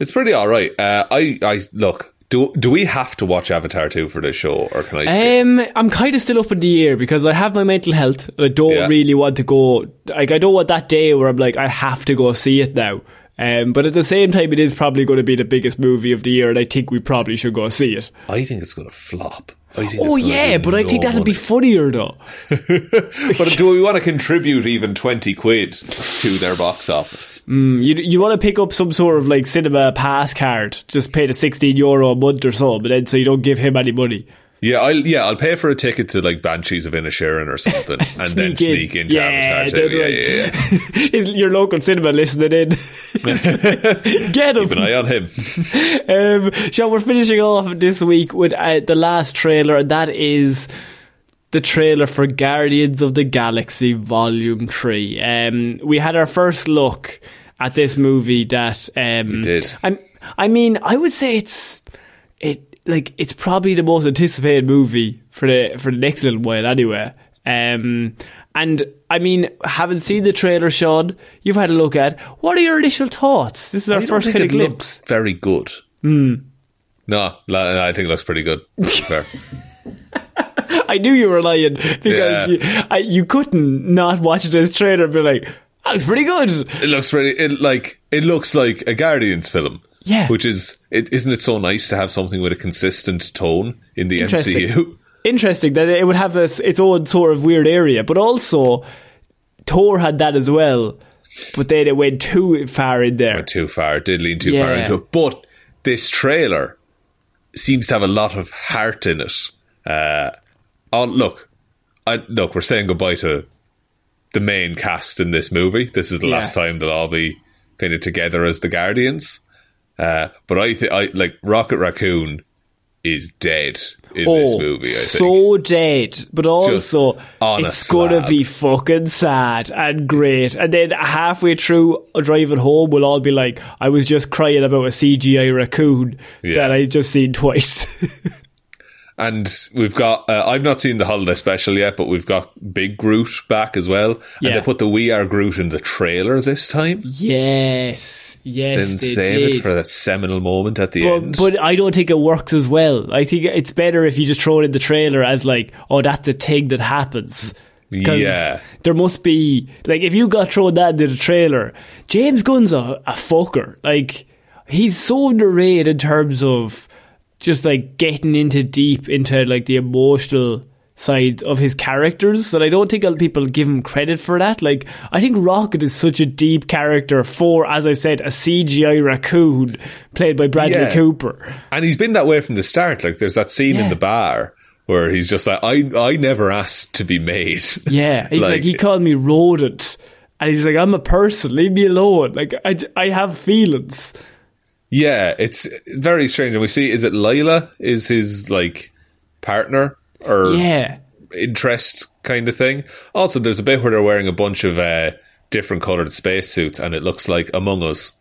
It's pretty all right. Uh, I, I look. Do do we have to watch Avatar two for this show, or can I? Skip? Um, I'm kind of still up in the air because I have my mental health. And I don't Yeah. really want to go. Like, I don't want that day where I'm like, I have to go see it now. Um, but at the same time, it is probably going to be the biggest movie of the year, and I think we probably should go see it. I think it's going to flop. I think Oh yeah, but I think that'll be funnier though. But do we want to contribute even twenty quid to their box office? You you want to pick up some sort of like cinema pass card, just pay the sixteen euro a month or so, but then so you don't give him any money. Yeah, I'll yeah, I'll pay for a ticket to like Banshees of Inisherin or something, and then Sneak in. sneak into Yeah, Avatar that's Yeah, yeah, yeah. Is your local cinema listening in? Get him. Keep an eye on him. Um, Sean, we're finishing off this week with uh, the last trailer, and that is the trailer for Guardians of the Galaxy Volume 3. Um, we had our first look at this movie that. Um, We did. I'm, I mean, I would say it's. Like It's probably the most anticipated movie for the, for the next little while, anyway. Um, and I mean, having seen the trailer, Sean, you've had a look at. What are your initial thoughts? This is our I first kind of glimpse. looks very good. No, I think it looks pretty good. I knew you were lying because Yeah. you, I, you couldn't not watch this trailer and be like, that looks pretty good. It looks really it like it looks like a Guardians film. Yeah. which is it, isn't it so nice to have something with a consistent tone in the Interesting. MCU? Interesting that it would have this, its own sort of weird area, but also Thor had that as well, but then it went too far in there. Went too far, did lean too far into it. But this trailer seems to have a lot of heart in it. Uh, oh, look, I, look, we're saying goodbye to the main cast in this movie. This is the Yeah. last time they'll all be kind of together as the Guardians. Uh, but I think I like Rocket Raccoon is dead in this movie. I think. Oh, so dead, but also it's gonna be fucking sad and great. And then halfway through driving home, we'll all be like, "I was just crying about a CGI raccoon Yeah. that I just seen twice." And we've got, uh, I've not seen the holiday special yet, but we've got Big Groot back as well. Yeah. And they put the We Are Groot in the trailer this time. yes, yes, Didn't save did. it for that seminal moment at the but, end. but I don't think it works as well. I think it's better if you just throw it in the trailer as like, oh, that's the thing that happens. Yeah. there must be like if you got thrown that into the trailer, James Gunn's a, a fucker. Like he's so underrated in terms of just like getting into deep into like the emotional side of his characters that I don't think people give him credit for that. Like I think Rocket is such a deep character for, as I said, a CGI raccoon played by Bradley Yeah. Cooper. And he's been that way from the start. Like there's that scene Yeah. in the bar where he's just like, I, I never asked to be made. Yeah, he's like, Like- he called me rodent, and he's like, I'm a person, leave me alone. Like I, I have feelings. Yeah, it's very strange. And we see, is it Lylla is his like partner or Yeah, interest kind of thing? Also, there's a bit where they're wearing a bunch of uh, different coloured spacesuits and it looks like Among Us.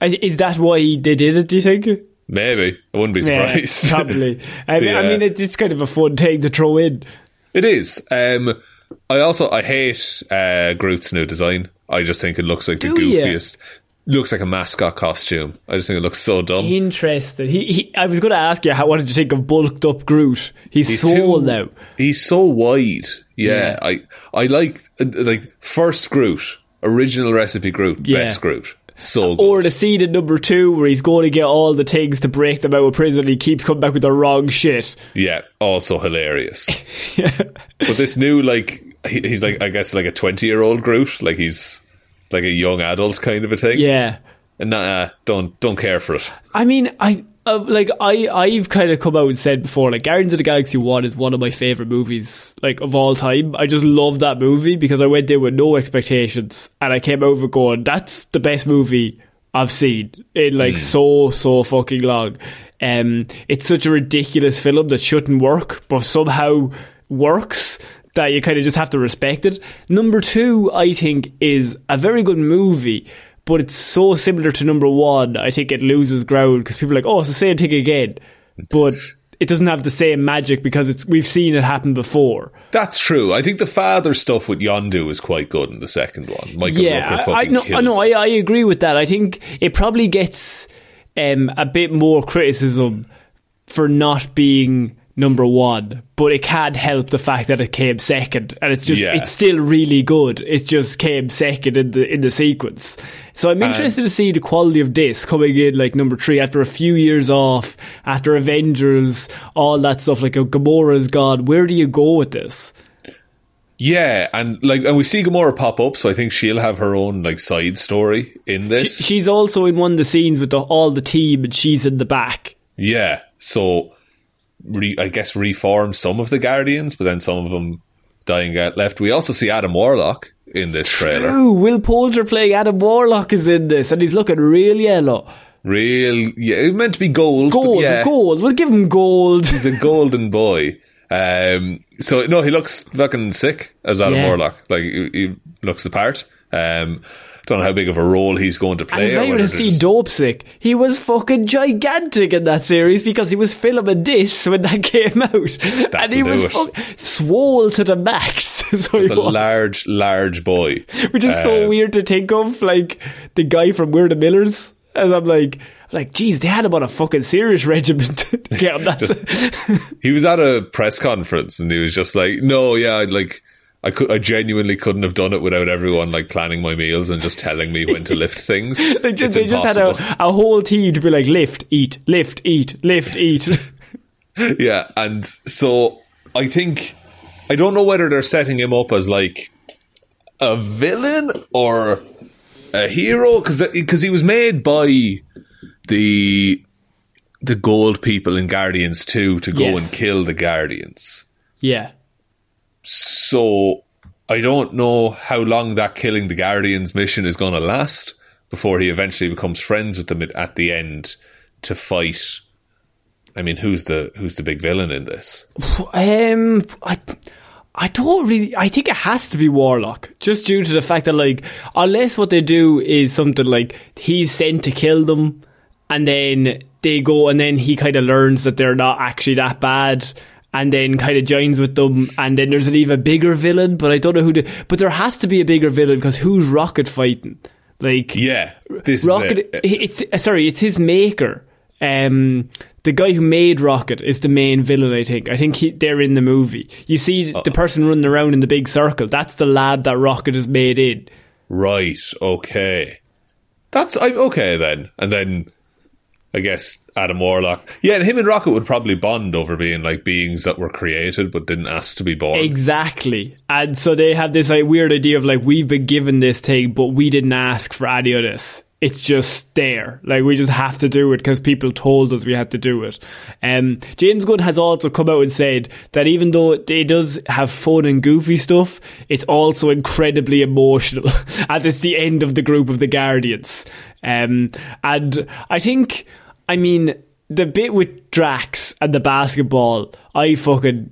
Is that why they did it? Do you think? Maybe. I wouldn't be Yeah, surprised. probably. I mean, I mean, it's, kind of a fun thing to throw in. It is. Um, I also I hate uh, Groot's new design. I just think it looks like the Do ya? goofiest. Looks like a mascot costume. I just think it looks so dumb. Interesting. He, he I was going to ask you, how, what did you think of bulked up Groot? He's, He's swole too- now. He's so wide. Yeah, Yeah. I I like uh, like first Groot, original recipe Groot, Yeah. best Groot. So good. Or the scene in number two where he's going to get all the things to break them out of prison. He keeps coming back with the wrong shit. yeah, also hilarious. yeah. But this new like he, he's like I guess like a twenty year old Groot, like he's like a young adult kind of a thing. Yeah. and nah, uh, don't don't care for it. I mean, I uh, like I, I've kind of come out and said before, like Guardians of the Galaxy One is one of my favorite movies, like of all time. I just love that movie because I went there with no expectations, and I came it going, "That's the best movie I've seen in like so so fucking long." Um, it's such a ridiculous film that shouldn't work, but somehow works. That you kind of just have to respect it. Number two, I think, is a very good movie, but it's so similar to number one. I think it loses ground because people are like, oh, it's the same thing again, but it doesn't have the same magic because it's we've seen it happen before. That's true. I think the father stuff with Yondu is quite good in the second one. Michael yeah, Rooker I, I fucking know. I know. I, I agree with that. I think it probably gets um, a bit more criticism for not being number one, but it can't help the fact that it came second, and it's just Yeah. it's still really good. It just came second in the in the sequence. So I'm interested to see the quality of this coming in like number three after a few years off, after Avengers, all that stuff. Like Gamora's gone. Where do you go with this? Yeah, and like, and we see Gamora pop up, so I think she'll have her own like side story in She, this. she's also in one of the scenes with the, all the team, and she's in the back. yeah, so re, I guess reform some of the Guardians, but then some of them dying out left. We also see Adam Warlock in this trailer. Will Poulter playing Adam Warlock is in this, and he's looking real yellow. Real, yeah, it meant to be gold. Gold, yeah, gold. We'll give him gold. He's a golden boy. Um, so no, he looks fucking sick as Adam Yeah. Warlock. Like he, he looks the part. Um, don't know how big of a role he's going to play. And if or I were whether to see there's- Dope he was fucking gigantic in that series because he was filming this when that came out, and he was fuck, swole to the max. so He's he a was. large, large boy. which is so Uh, weird to think of, like the guy from We're the Millers. And I'm like, like, geez, they had him on a fucking serious regiment him that. He was at a press conference and he was just like, "No, yeah, I'd like." I could, I genuinely couldn't have done it without everyone like planning my meals and just telling me when to lift things. they just, they just had a, a whole team to be like, lift, eat, lift, eat, lift, eat. yeah, and so I think I don't know whether they're setting him up as like a villain or a hero because uh, he was made by the the gold people in Guardians 2 to go Yes. and kill the Guardians. yeah. So I don't know how long that killing the Guardians mission is going to last before he eventually becomes friends with them at- the end to fight. I mean, who's the who's the big villain in this? Um, I, I don't really. I think it has to be Warlock, just due to the fact that, like, unless what they do is something like he's sent to kill them, and then they go, and then he kind of learns that they're not actually that bad, and then kind of joins with them, and then there's an even bigger villain. But I don't know who. The, but there has to be a bigger villain because who's Rocket fighting? Like, Yeah, this Rocket. it. It's uh, sorry, it's his maker. Um, the guy who made Rocket is the main villain. I think. I think he, they're in the movie. You see the person running around in the big circle. That's the lab that Rocket is made in. Right. Okay. That's I'm okay then. And then I guess Adam Warlock. Yeah, and him and Rocket would probably bond over being like beings that were created but didn't ask to be born. Exactly. And so they have this like, weird idea of like we've been given this thing, but we didn't ask for any of this. It's just there. Like we just have to do it because people told us we had to do it. Um, James Gunn has also come out and said that even though it does have fun and goofy stuff, it's also incredibly emotional as it's the end of the group of the Guardians. Um, and I think, I mean, the bit with Drax and the basketball, I fucking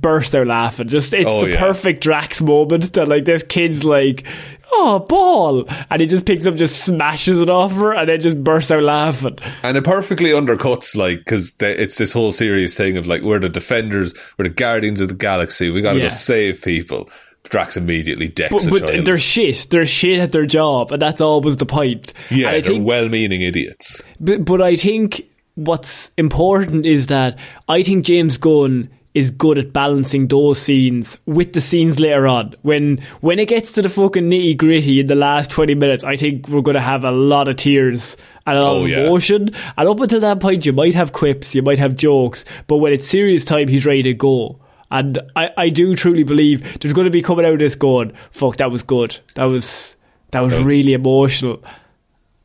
burst out laughing. Just it's Oh, the yeah. perfect Drax moment that like this kid's like, oh ball, and he just picks up, just smashes it off her, and then just bursts out laughing. And it perfectly undercuts, like, because it's this whole serious thing of, like, we're the defenders, we're the guardians of the galaxy, we gotta Yeah. go save people. Drax immediately decks But, but they're shit. They're shit at their job, and that's always the point. yeah, and I they're think well meaning idiots. But, but I think what's important is that I think James Gunn is good at balancing those scenes with the scenes later on. When when it gets to the fucking nitty gritty in the last twenty minutes, I think we're going to have a lot of tears and a lot Oh, of yeah. emotion. And up until that point, you might have quips, you might have jokes, but when it's serious time, he's ready to go. And I, I do truly believe there's going to be coming out of this going, fuck, that was good. That was that was, was- really emotional.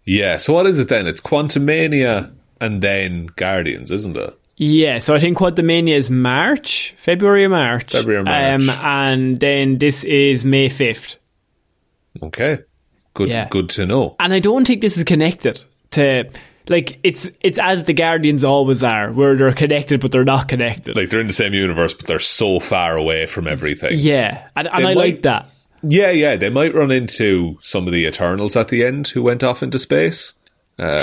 Yeah, so what is it then? It's Quantumania and then Guardians, isn't it? Yeah, so I think Quantumania is March, February or March. February or March. Um, and then this is May 5th. Okay, good. Yeah. Good to know. And I don't think this is connected to. Like it's it's as the Guardians always are, where they're connected but they're not connected. Like they're in the same universe, but they're so far away from everything. yeah, and, and I might- like that. Yeah, yeah. They might run into some of the Eternals at the end who went off into space.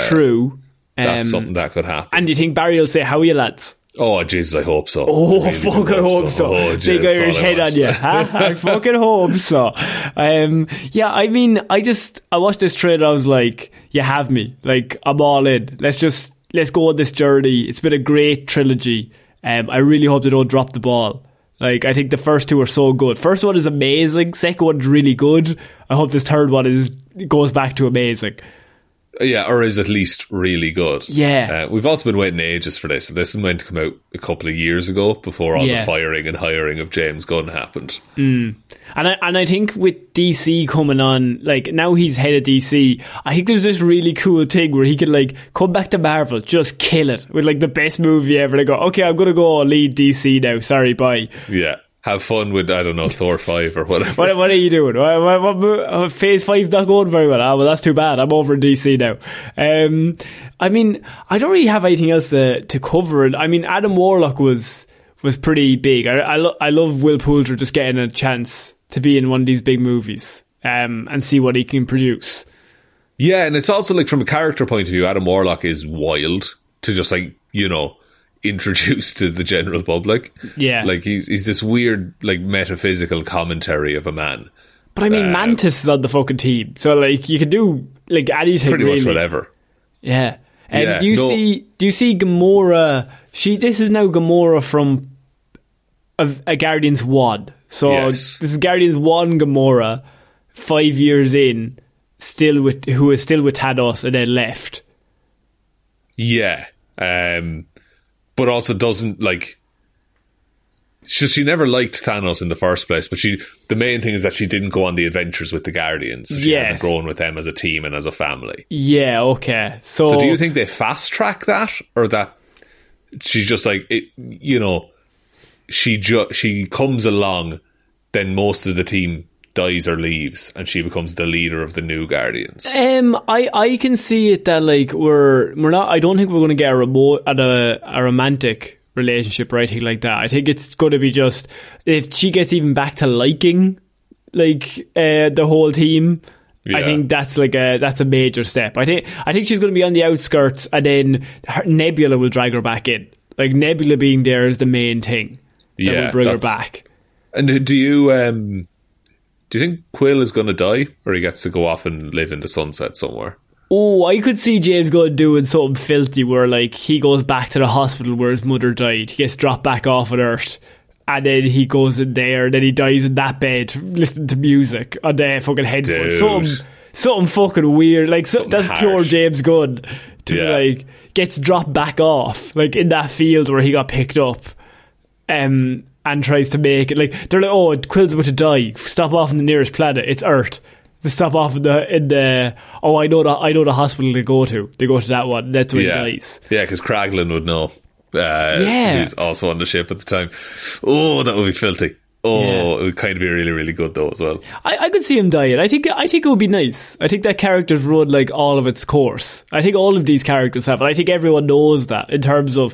True. That's Um, something that could happen. And do you think Barry will say, "How are you, lads?" Oh, Jesus, I hope so. Oh, I really fuck, I hope so. Oh, Big Irish head on you. Huh? I fucking hope so. Um, yeah, I mean, I just, I watched this trailer, I was like, you have me. Like, I'm all in. Let's just, let's go on this journey. It's been a great trilogy. Um, I really hope they don't drop the ball. Like, I think the first two are so good. First one is amazing. Second one's really good. I hope this third one is, goes back to amazing. Yeah, or is at least really good. Yeah. Uh, we've also been waiting ages for this. This is meant to come out a couple of years ago before all Yeah. the firing and hiring of James Gunn happened. And I and I think with DC coming on, like now he's head of DC, I think there's this really cool thing where he could like come back to Marvel, just kill it with like the best movie ever. They go, okay, I'm gonna go lead DC now. Sorry, bye. Yeah. Have fun with, I don't know, Thor 5 or whatever. What, what are you doing? What, what, uh, phase five's not going very well. Ah, well, that's too bad. I'm over in DC now. Um, I mean, I don't really have anything else to to cover. I mean, Adam Warlock was was pretty big. I I, lo- I love Will Poulter just getting a chance to be in one of these big movies um, and see what he can produce. Yeah, and it's also like from a character point of view, Adam Warlock is wild to just like, you know, introduce to the general public. Yeah. Like he's he's this weird like metaphysical commentary of a man. But I mean, Mantis is on the fucking team, so like you can do like anything. Pretty really. much whatever. Yeah. Um, Yeah, do you no- see? Do you see Gamora? She. This is now Gamora from a, a Guardians one. So Yes. this is Guardians one Gamora, five years in, still with who is still with Thanos and then left. Yeah. Um but also doesn't like she, she never liked Thanos in the first place, but she the main thing is that she didn't go on the adventures with the Guardians. So she Yes. hasn't grown with them as a team and as a family. Yeah. Okay. So, So do you think they fast track that or that she's just like it you know she ju- she comes along then most of the team dies or leaves and she becomes the leader of the new guardians Um, I, I can see it that like we're we're not. I don't think we're going to get a remote at a a romantic relationship or anything like that. I think it's going to be just if she gets even back to liking like uh, the whole team. I think that's like a that's a major step. I think I think she's going to be on the outskirts, and then her, Nebula will drag her back in. Like Nebula being there is the main thing that Yeah, will bring her back. and do you um do you think quill is going to die or he gets to go off and live in the sunset somewhere Oh, I could see James Gunn doing something filthy where like he goes back to the hospital where his mother died. He gets dropped back off on Earth. And then he goes in there, and then he dies in that bed, listening to music on the fucking headphones. Something, something fucking weird. Like Something that's pure. James Gunn. To Yeah. like gets dropped back off, like in that field where he got picked up, um, and tries to make it like they're like, oh, Quill's about to die. Stop off in the nearest planet. It's Earth. To stop off in the in the oh, I know the I know the hospital they go to. They go to that one. That's where yeah he dies. yeah because Kraglin would know uh, Yeah. who's also on the ship at the time oh that would be filthy oh Yeah. it would kind of be really really good though as well I, I could see him dying. I think I think it would be nice. I think that character's run like all of its course. I think all of these characters have, and I think everyone knows that in terms of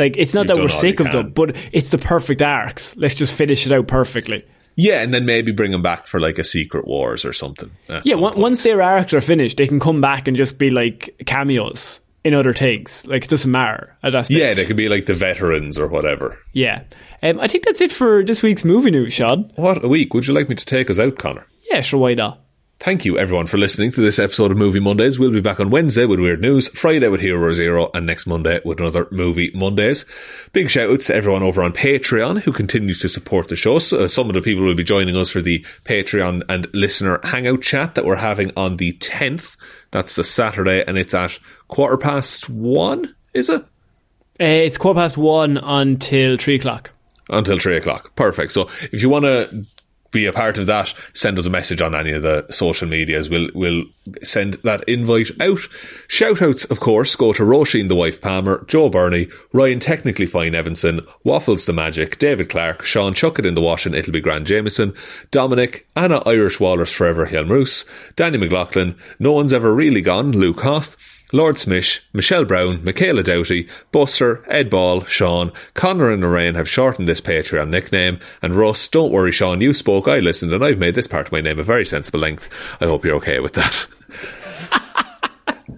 like it's not You've that we're sick of them, but it's the perfect arcs. Let's just finish it out perfectly. yeah and then maybe bring them back for like a secret wars or something Yeah, some on- once their arcs are finished, they can come back and just be like cameos in other things. Like it doesn't matter at that stage. yeah they could be like the veterans or whatever yeah. Um, I think that's it for this week's movie news, Sean. what a week would you like me to take us out Connor Yeah, sure, why not? Thank you everyone for listening to this episode of Movie Mondays. We'll be back on Wednesday with Weird News, Friday with Hero Zero, and next Monday with another Movie Mondays. Big shout outs to everyone over on Patreon who continues to support the show. So, uh, some of the people will be joining us for the Patreon and listener hangout chat that we're having on the 10th. That's the Saturday, and it's at quarter past one, is it? Uh, it's quarter past one until three o'clock. until three o'clock. Perfect. So if you want to be a part of that, send us a message on any of the social medias. We'll we'll send that invite out. Shout outs, of course, go to Roisin the wife Palmer, Joe Burney, Ryan Technically Fine Evanson, Waffles the Magic, David Clark, Sean Chuck it in the wash and it'll be Grand Jameson, Dominic, Anna Irish Wallers Forever Roos, Danny McLaughlin, No One's Ever Really Gone, Luke Hoth, Lord Smish, Michelle Brown, Michaela Doughty, Buster, Ed Ball, Sean, Connor and Lorraine have shortened this Patreon nickname, and Russ, don't worry Sean, you spoke, I listened, and I've made this part of my name a very sensible length. I hope you're okay with that.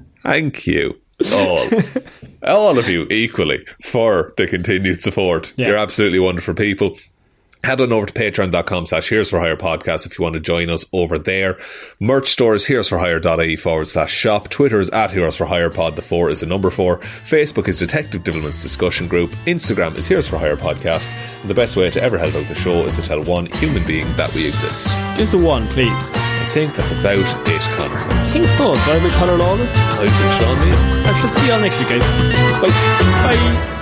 Thank you. All. all of you equally for the continued support. Yeah. You're absolutely wonderful people head on over to patreon.com slash heroes for hire podcast if you want to join us over there merch stores heroes for hire.ie forward slash shop twitter is at heroes for hire pod the four is the number four facebook is detective divilment's discussion group instagram is heroes for hire podcast and the best way to ever help out the show is to tell one human being that we exist Just a one, please. i think that's about it connor I think so. So been Conor Lawler. i've been sean Meehan. I should see you all next week, guys. bye Bye.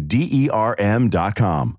D E R M.com.